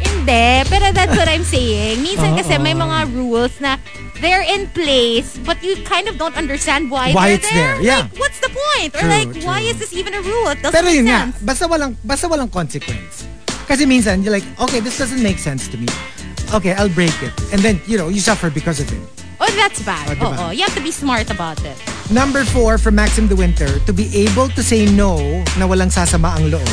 Hindi. Pero that's what I'm saying. Minsan kasi Oo. may mga rules na they're in place but you kind of don't understand why, Why they're it's there. there, yeah. Like, what's the point? Or True, like, why true. is this even a rule? It doesn't Pero make yun nga, sense. basta walang, basta walang consequence. Kasi minsan, you're like, okay, this doesn't make sense to me. Okay, I'll break it. And then, you know, you suffer because of it. Oh, that's bad. Oh, diba? Oo. You have to be smart about it. Number four from Maxim the Winter, to be able to say no na walang sasama ang loob.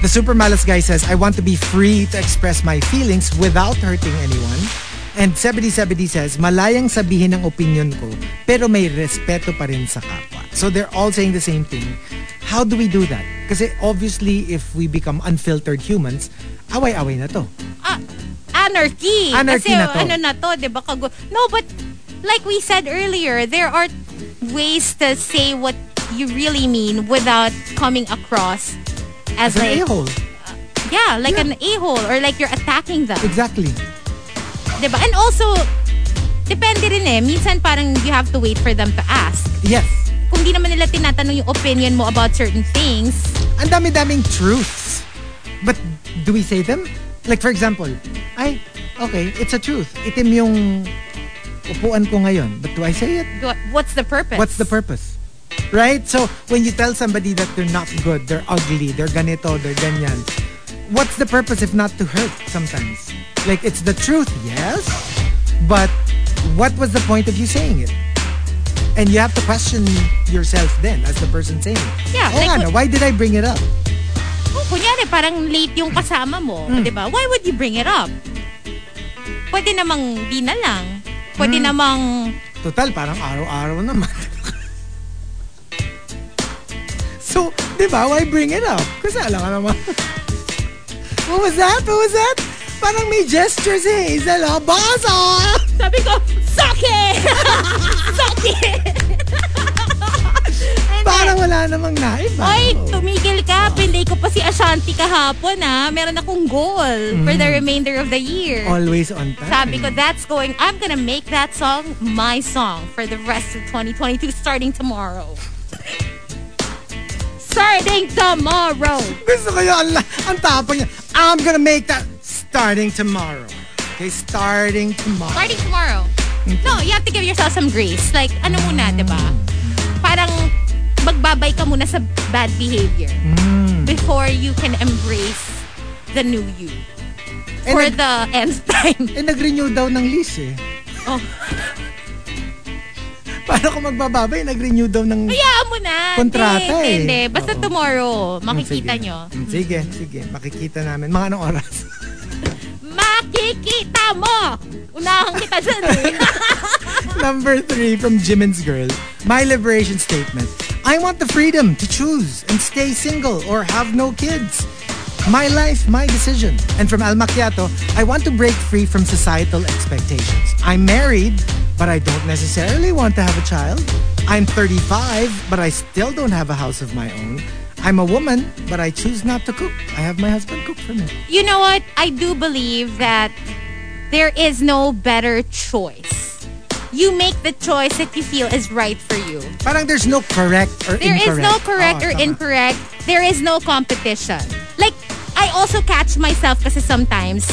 The Super Malas guy says, I want to be free to express my feelings without hurting anyone. And Sebedi Sebedi says, malayang sabihin ang opinion ko, pero may respeto pa rin sa kapwa. So they're all saying the same thing. How do we do that? Kasi obviously, if we become unfiltered humans, away-away na to. Ah, anarchy. Anarchy Kasi na to. ano na to, di ba? Kago- no, but like we said earlier, there are ways to say what you really mean without coming across as As an like, a-hole. yeah, like Yeah. an a-hole or like you're attacking them. Exactly. Di ba? And also, depende rin eh. Minsan parang you have to wait for them to ask. Yes. Kung di naman nila tinatanong yung opinion mo about certain things, ang dami-daming truths. But do we say them? Like for example, ay, okay, it's a truth. Itim yung upuan ko ngayon. But do I say it? what's the purpose? What's the purpose? Right? So when you tell somebody that they're not good, they're ugly, they're ganito, they're ganyan, what's the purpose if not to hurt sometimes? Like it's the truth, yes, but what was the point of you saying it? And you have to question yourself then as the person saying it. Yeah, Oh like nga, what- no, why did I bring it up? Oh, kunyari, parang late yung kasama mo, Hmm. di ba? Why would you bring it up? Pwede namang di na lang. Pwede Hmm. namang, Total, parang araw-araw naman. so, di ba, why bring it up? Kasi alam ka naman. What was that? What was that? Parang may gestures eh. Hazel, oh, boss, oh! sabi ko, suck it! Parang wala namang naiba. Oy, Oh. tumigil ka. Pinday ko pa si Ashanti kahapon ha. Meron akong goal for Hmm. the remainder of the year. Always on time. Sabi ko, that's going, I'm gonna make that song my song for the rest of 2022 starting tomorrow. Starting tomorrow. Gusto ko yun. Ang, tapang niya. I'm gonna make that starting tomorrow. Okay, starting tomorrow. Starting tomorrow. No, you have to give yourself some grace. Like, ano muna, di ba? Parang magbabay ka muna sa bad behavior Mm. before you can embrace the new you Eh, for nag- the nth time. eh, nag-renew daw ng lease eh. Oh. Paano kung magbababay? Nag-renew daw ng... Hayaan mo na. Kontrata hindi, eh. Hindi, Basta Oo. tomorrow, Mm, makikita sige. nyo. Mm, Sige, sige. Makikita namin. Mga anong oras? Makikita mo! Unahan kita dyan eh. Number three from Jimin's Girl. My liberation statement. I want the freedom to choose and stay single or have no kids. My life, my decision. And from Al Macchiato, I want to break free from societal expectations. I'm married, but I don't necessarily want to have a child. I'm 35, but I still don't have a house of my own. I'm a woman, but I choose not to cook. I have my husband cook for me. you know what? I do believe that there is no better choice. You make the choice that you feel is right for you. Parang there's no correct or There incorrect. There is no correct Oo, or incorrect. There is no competition. Like, I also catch myself kasi sometimes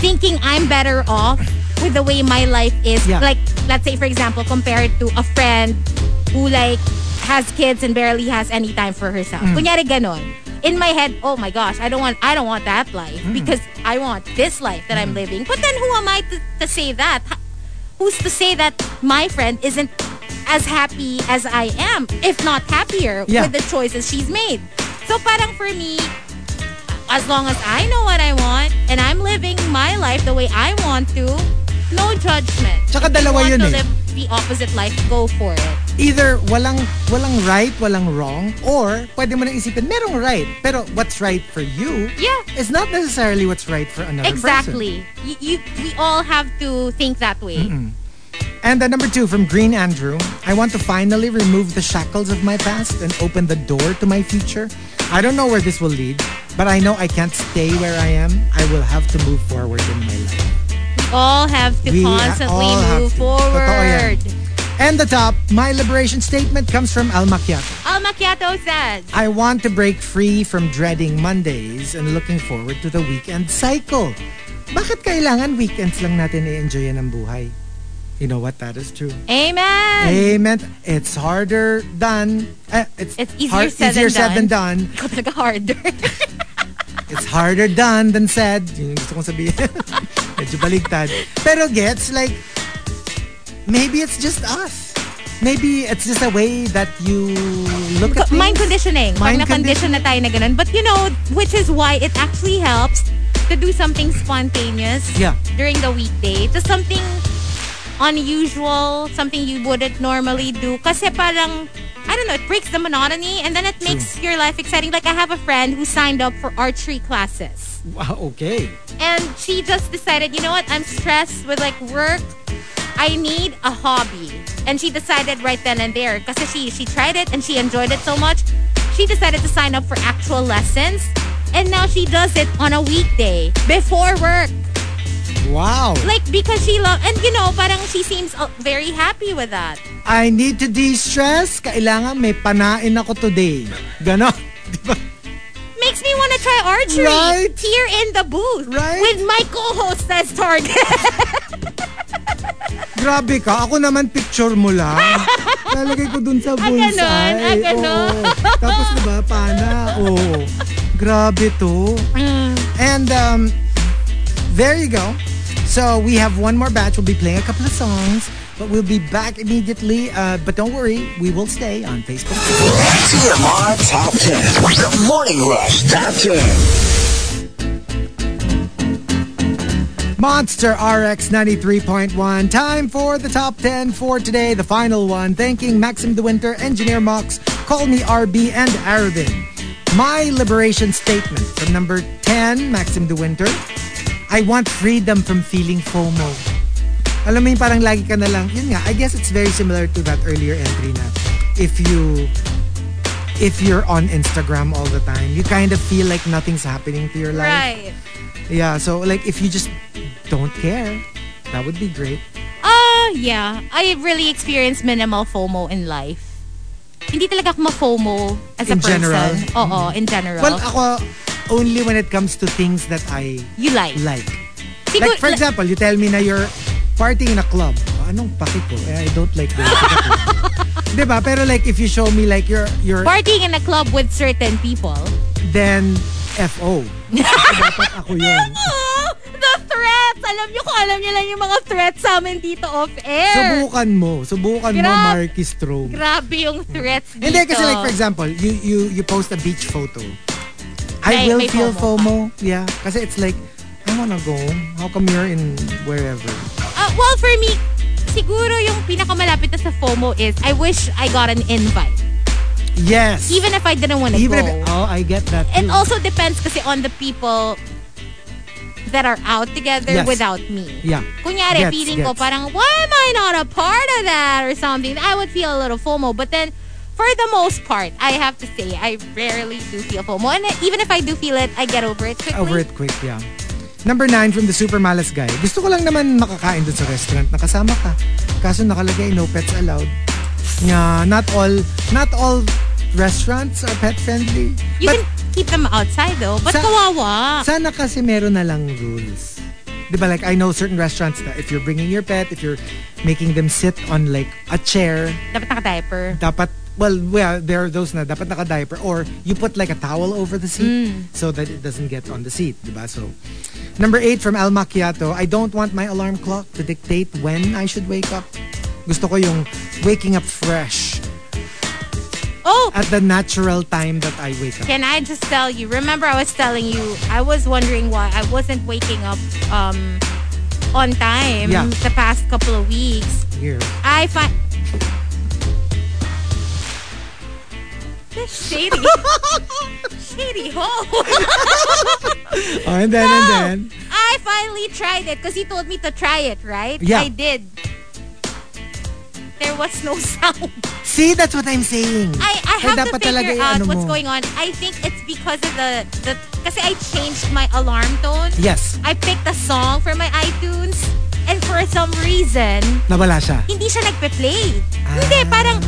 thinking I'm better off with the way my life is. Yeah. Like, let's say, for example, compared to a friend who like has kids and barely has any time for herself. Mm. Kunyari ganon. In my head, oh my gosh, I don't want I don't want that life Mm. because I want this life that I'm living. But then who am I to, to say that? Who's to say that my friend isn't as happy as I am, if not happier, Yeah. with the choices she's made? So parang for me, as long as I know what I want and I'm living my life the way I want to, no judgment. Tsaka If you dalawa want yun to eh. live the opposite life, go for it. either walang walang right, walang wrong, or pwede mo nang isipin, merong right. Pero what's right for you Yeah. is not necessarily what's right for another person. Exactly. You, you, we all have to think that way. And then number two from Green Andrew. I want to finally remove the shackles of my past and open the door to my future. I don't know where this will lead, but I know I can't stay where I am. I will have to move forward in my life. We all have to We constantly move to. Forward. And the top, my liberation statement comes from Al Macchiato. Al Macchiato says, I want to break free from dreading Mondays and looking forward to the weekend cycle. Bakit kailangan weekends lang natin i-enjoy ang buhay? You know what? That is true. Amen. Amen. It's harder done. eh, it's, It's easier hard- said easier than said than done. done. Ikaw talaga harder. It's harder done than said. Yun yung gusto kong sabihin. Medyo baligtad. Pero gets, like, maybe it's just us. Maybe it's just a way that you look at things. Mind conditioning. Mind Pag na-condition na tayo na ganun. But you know, which is why it actually helps to do something spontaneous Yeah. during the weekday. To something unusual, something you wouldn't normally do. Kasi parang, I don't know, it breaks the monotony and then it makes your life exciting. Like I have a friend who signed up for archery classes. Wow, okay. And she just decided, you know what, I'm stressed with like work. I need a hobby. And she decided right then and there, because she, she tried it and she enjoyed it so much, she decided to sign up for actual lessons. And now she does it on a weekday before work. Wow. Like, because she loves, and you know, parang she seems uh, very happy with that. I need to de-stress. Kailangan may panain ako today. Ganon. Di ba? Makes me want to try archery Right? here in the booth Right? with my co-host as target. Grabe ka. Ako naman picture mo lang. Lalagay ko dun sa Ah, ganon? Ah, ganon? Oo. Tapos diba, pana. Oh. Grabe to. Mm. And um, there you go. So we have one more batch. We'll be playing a couple of songs, but we'll be back immediately. Uh, but don't worry, we will stay on Facebook. TMR Top 10. The Morning Rush Top 10. Monster RX 93.1. Time for the top 10 for today, the final one. Thanking Maxim De Winter, Engineer Mox, Call Me RB, and Arvin. My liberation statement from number 10, Maxim De Winter. I want freedom from feeling FOMO. Alam mo yung parang lagi ka na lang, yun nga, I guess it's very similar to that earlier entry na if you if you're on Instagram all the time, you kind of feel like nothing's happening to your life. right. Yeah, so like if you just don't care, that would be great. Ah, yeah. I really experienced minimal FOMO in life. Hindi talaga ako ma-FOMO as a In person. general? Oo, in general. Well, ako only when it comes to things that I you like. like. Siguro- like for example, you tell me na you're partying in a club. Anong paki ko? Eh, I don't like club. diba? Pero like if you show me like you're you're Partying in a club with certain people. then FO. Dapat ako yun. The threats! Alam niyo kung alam niyo lang yung mga threats sa amin dito off-air. Subukan mo. Subukan mo, Grab- Marky Strobe. Grabe yung threats dito. Hindi kasi like for example, you you you post a beach photo. I will feel FOMO FOMO. Yeah, kasi it's like I wanna go. How come you're in wherever? Ah, well, for me, siguro yung pinakamalapit na sa FOMO is I wish I got an invite. Yes. Even if I didn't want to go. if oh, I get that. It too. also depends kasi on the people that are out together Yes. without me. Yeah. Kunyari, Gets, feeling ko gets. parang, why am I not a part of that or something? I would feel a little FOMO. But then, for the most part, I have to say, I rarely do feel FOMO. And even if I do feel it, I get over it quickly. Over it quick, yeah. Number nine from the Super Malas guy. Gusto ko lang naman makakain dun sa restaurant na kasama ka. Kaso nakalagay no pets allowed. Yeah, not all not all restaurants are pet friendly. You But can keep them outside though. But Sa- kawawa. sana kasi meron na lang rules. 'Di ba like I know certain restaurants that if you're bringing your pet, if you're making them sit on like a chair, Dapat naka-diaper. dapat well, well, there are those na dapat naka-diaper or you put like a towel over the seat so that it doesn't get on the seat, diba? So, number eight from Al Macchiato, I don't want my alarm clock to dictate when I should wake up. Gusto ko yung waking up fresh Oh, at the natural time that I wake up. Can I just tell you? Remember, I was telling you, I was wondering why I wasn't waking up um, on time Yeah. the past couple of weeks. Here. I find. Shady. shady hole. Oh, and then, and then. I finally tried it because he told me to try it, right? Yeah. I did. there was no sound. See, that's what I'm saying. I, I have to figure out i-ano what's mo. going on. I think it's because of the, the kasi I changed my alarm tone. Yes. I picked a song for my iTunes and for some reason, Nawala siya. hindi siya nagpe-play. Ah. Hindi, parang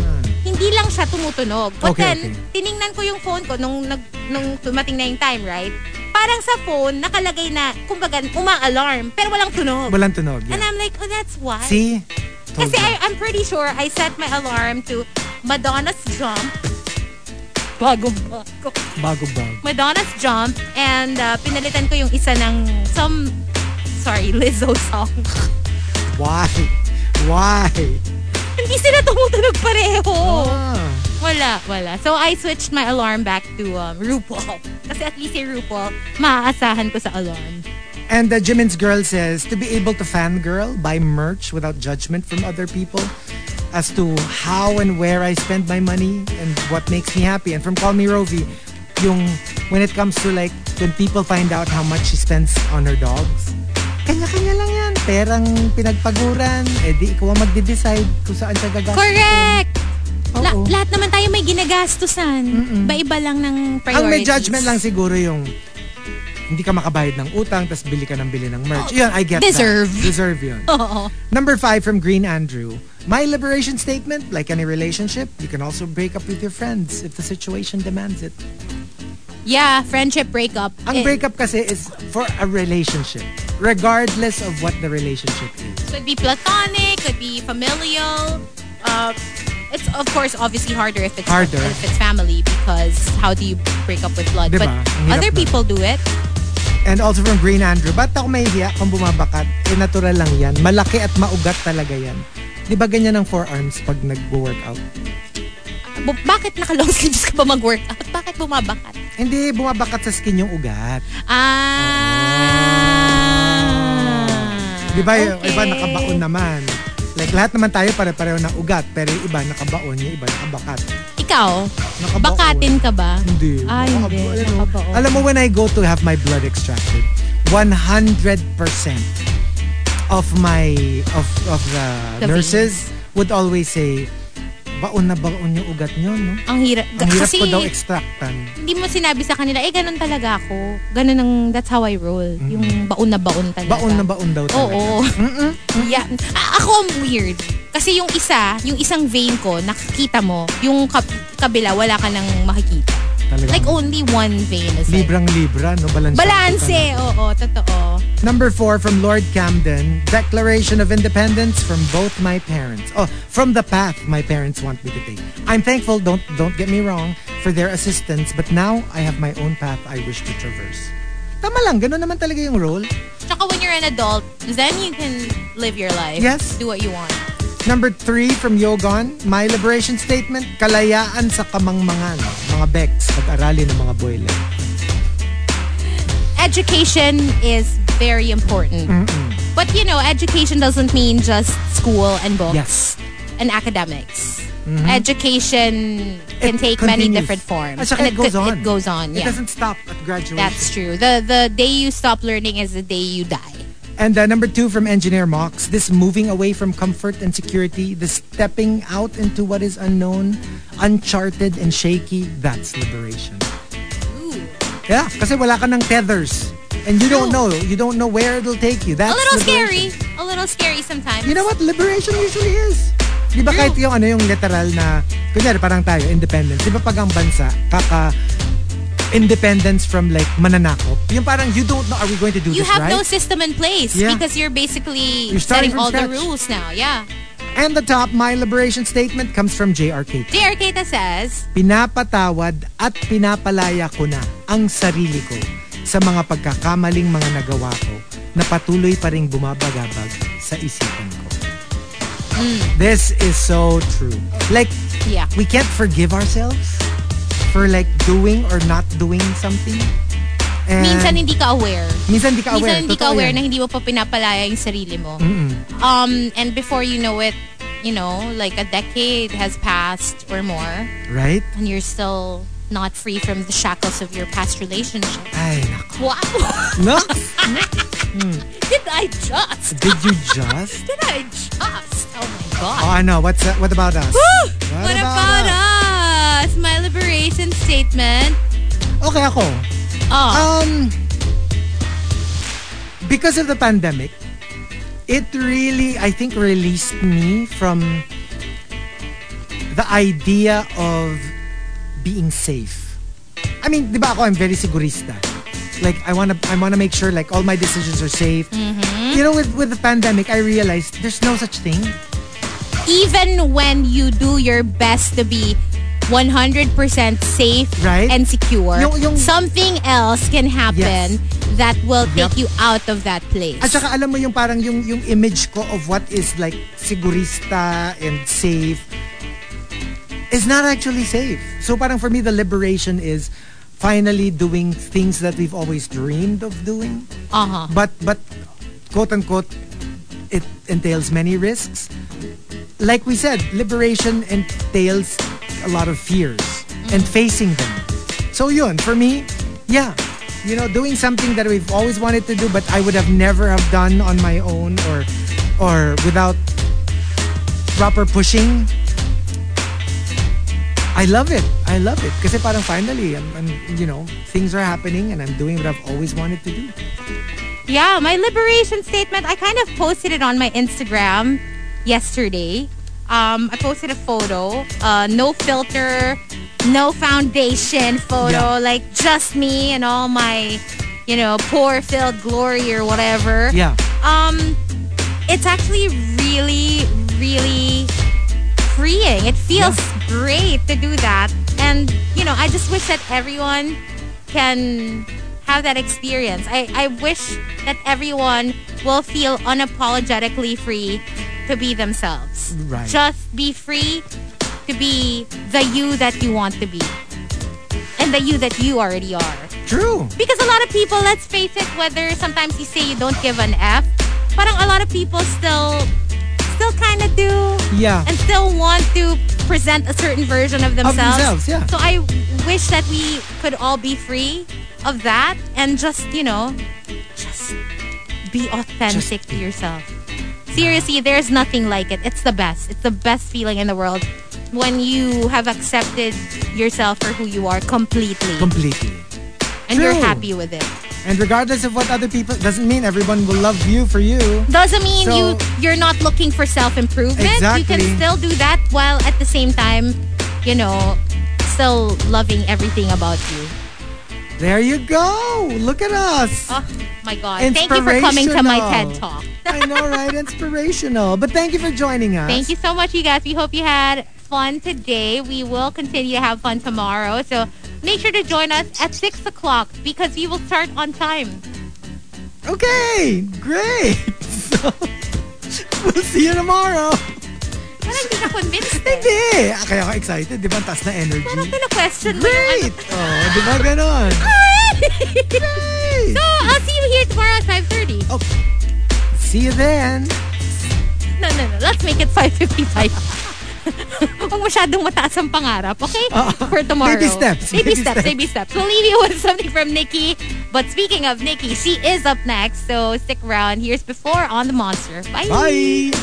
hindi lang siya tumutunog. But Okay, then, okay. tiningnan ko yung phone ko nung, nag, nung tumating na yung time, right? Parang sa phone, nakalagay na, kumbaga, uma-alarm, pero walang tunog. Walang tunog. And Yeah. I'm like, oh, that's why. See? Told Kasi you. I, I'm pretty sure I set my alarm to Madonna's Jump. Bago bago. Bago bago. Madonna's Jump and uh, pinalitan ko yung isa ng some sorry, Lizzo song. Why? Why? Hindi sila tumutunog pareho. Ah. Wala, wala. So I switched my alarm back to um, RuPaul. Kasi at least si RuPaul, maaasahan ko sa alarm. And the Jimin's girl says, to be able to fangirl, buy merch without judgment from other people as to how and where I spend my money and what makes me happy. And from Call Me Rovi, yung when it comes to like, when people find out how much she spends on her dogs, kanya-kanya lang. Perang pinagpaguran, eh di ikaw ang magde-decide kung saan siya gagastos. Correct! La- lahat naman tayo may ginagastusan. Iba-iba lang ng priorities. Ang may judgment lang siguro yung hindi ka makabayad ng utang tapos bili ka ng bili ng merch. Yun, I get Deserve. that. Deserve yun. Oo. Number five from Green Andrew. My liberation statement, like any relationship, you can also break up with your friends if the situation demands it. Yeah, friendship breakup. Ang Eh, breakup kasi is for a relationship, regardless of what the relationship is. Could be platonic, could be familial. Uh, it's of course obviously harder if it's Harder. if it's family because how do you break up with blood? Diba? But other people do it. And also from Green Andrew, ba't ako mahihiya kung bumabakat? Eh, natural lang yan. Malaki at maugat talaga yan. Di ba ganyan ang forearms pag nag-workout? Bakit naka long sleeves ka ba mag-workout? Bakit bumabakat? Hindi, bumabakat sa skin yung ugat. Ah. Di ba yung okay. iba nakabaon naman? Like lahat naman tayo pare-pareho ng ugat, pero yung iba nakabaon, yung iba nakabakat. Ikaw, Nakabaon. bakatin ka ba? Hindi. Ah, hindi. Nakabaon. Ano? Alam mo, when I go to have my blood extracted, 100% of my, of, of the, The nurses would always say, baon na baon yung ugat nyo, no? Ang hirap. Ang hirap Kasi ko daw extractan. hindi mo sinabi sa kanila, eh ganun talaga ako. Ganun ang, that's how I roll. Yung baon na baon talaga. Baon na baon daw talaga. Oo. Yeah. A- ako ang weird. Kasi yung isa, yung isang vein ko, nakikita mo, yung kab- kabila, wala ka nang makikita. Talagang Like only one vein is like, librang libra, no? Balanse. Balanse! Oo, totoo. Number four from Lord Camden, Declaration of Independence from both my parents. Oh, from the path my parents want me to take. I'm thankful, don't don't get me wrong, for their assistance, but now I have my own path I wish to traverse. Tama lang, ganun naman talaga yung role. Tsaka when you're an adult, then you can live your life. Yes. Do what you want. Number three from Yogon, my liberation statement, kalayaan sa kamangmangan, mga Bex, pag-aralin ng mga boiler. Education is very important. But you know, education doesn't mean just school and books Yes. and academics. Education can It take many different forms. And it goes on. It goes on, It doesn't stop at graduation. That's true. The the day you stop learning is the day you die. And uh, number two from Engineer Mox, this moving away from comfort and security, this stepping out into what is unknown, uncharted and shaky, that's liberation. Yeah, kasi wala ka ng tethers. And you don't know, you don't know where it'll take you. That's A little liberation. scary. A little scary sometimes. You know what liberation usually is? Di ba kahit yung ano yung literal na, kunyari parang tayo, independence. Di ba pag ang bansa, kaka independence from like mananakop, yung parang you don't know, are we going to do you this have right? no system in place Yeah. because you're basically You're setting all the scratch. rules now. Yeah. And the top, my liberation statement comes from J.R. Kate. JR Keita says, Pinapatawad at pinapalaya ko na ang sarili ko sa mga pagkakamaling mga nagawa ko na patuloy pa ring bumabagabag sa isipan ko. This is so true. Like, yeah. we can't forgive ourselves for like doing or not doing something. And Minsan hindi ka aware. minsan di ka aware. Minsan hindi ka aware yan. na hindi mo pa pinapalaya yung sarili mo. Um, and before you know it, you know, like a decade has passed or more, Right? and you're still not free from the shackles of your past relationship. Ay, nako. Wow! No? Did I just? Did you just? Did I just? Oh my God. Oh, I know. What's that? What about us? What What, about about, us? My liberation statement. Okay, ako. Oh, Um, because of the pandemic, it really, I think, released me from the idea of being safe. I mean, di ba ako, I'm very sigurista. Like, I wanna, I wanna make sure like all my decisions are safe. Mm-hmm. You know, with, with the pandemic, I realized there's no such thing. even when you do your best to be 100% safe Right. and secure, Yung- yung- something else can happen that will take Yup. you out of that place. At saka alam mo yung parang yung, yung image ko of what is like sigurista and safe is not actually safe. So parang for me, the liberation is finally doing things that we've always dreamed of doing. uh-huh. But, but quote unquote, it entails many risks. Like we said, liberation entails a lot of fears and facing them. So yun, for me, yeah, you know, doing something that we've always wanted to do, but I would have never have done on my own or, or without proper pushing. I love it. I love it. Kasi parang finally, I'm, I'm, you know, things are happening and I'm doing what I've always wanted to do. Yeah, my liberation statement, I kind of posted it on my Instagram yesterday. Um, I posted a photo, uh, no filter, no foundation photo, Yeah. like just me and all my, you know, poor filled glory or whatever. Yeah. Um, it's actually really, really freeing. It feels great to do that. And, you know, I just wish that everyone can have that experience. I, I wish that everyone will feel unapologetically free to be themselves. Right. Just be free to be the you that you want to be. And the you that you already are. True. Because a lot of people, let's face it, whether sometimes you say you don't give an F, parang a lot of people still still kind of do Yeah. and still want to present a certain version of themselves. Of themselves, yeah. So I wish that we could all be free of that and just, you know, just be authentic Just to yourself. Seriously, there's nothing like it. It's the best. It's the best feeling in the world when you have accepted yourself for who you are completely Completely. and you're happy with it. And regardless of what other people doesn't mean everyone will love you for you. Doesn't mean So- you you're not looking for self improvement. Exactly. You can still do that while at the same time, you know, still loving everything about you. There you go. Look at us. Oh my god. Thank you for coming to my TED Talk. I know, right? Inspirational. But thank you for joining us. Thank you so much, you guys. We hope you had fun today. We will continue to have fun tomorrow. So make sure to join us at 6 o'clock because we will start on time. Okay, great. So, we'll see you tomorrow. Parang hindi ka convinced eh. Hindi. Ah, Kaya ako excited. Di ba? Ang taas na energy. Parang kina-question mo yung ano. Great. Oh, di ba ganon? Great. So, I'll see you here tomorrow at 5.30. See you then. No, no, no. Let's make it 5.55. Huwag masyadong mataas ang pangarap, okay? For tomorrow. Baby steps. Baby, Baby steps, steps. baby steps. We'll leave you with something from Nikki. But speaking of Nikki, she is up next. So stick around. Here's Before on The Monster. Bye. Bye.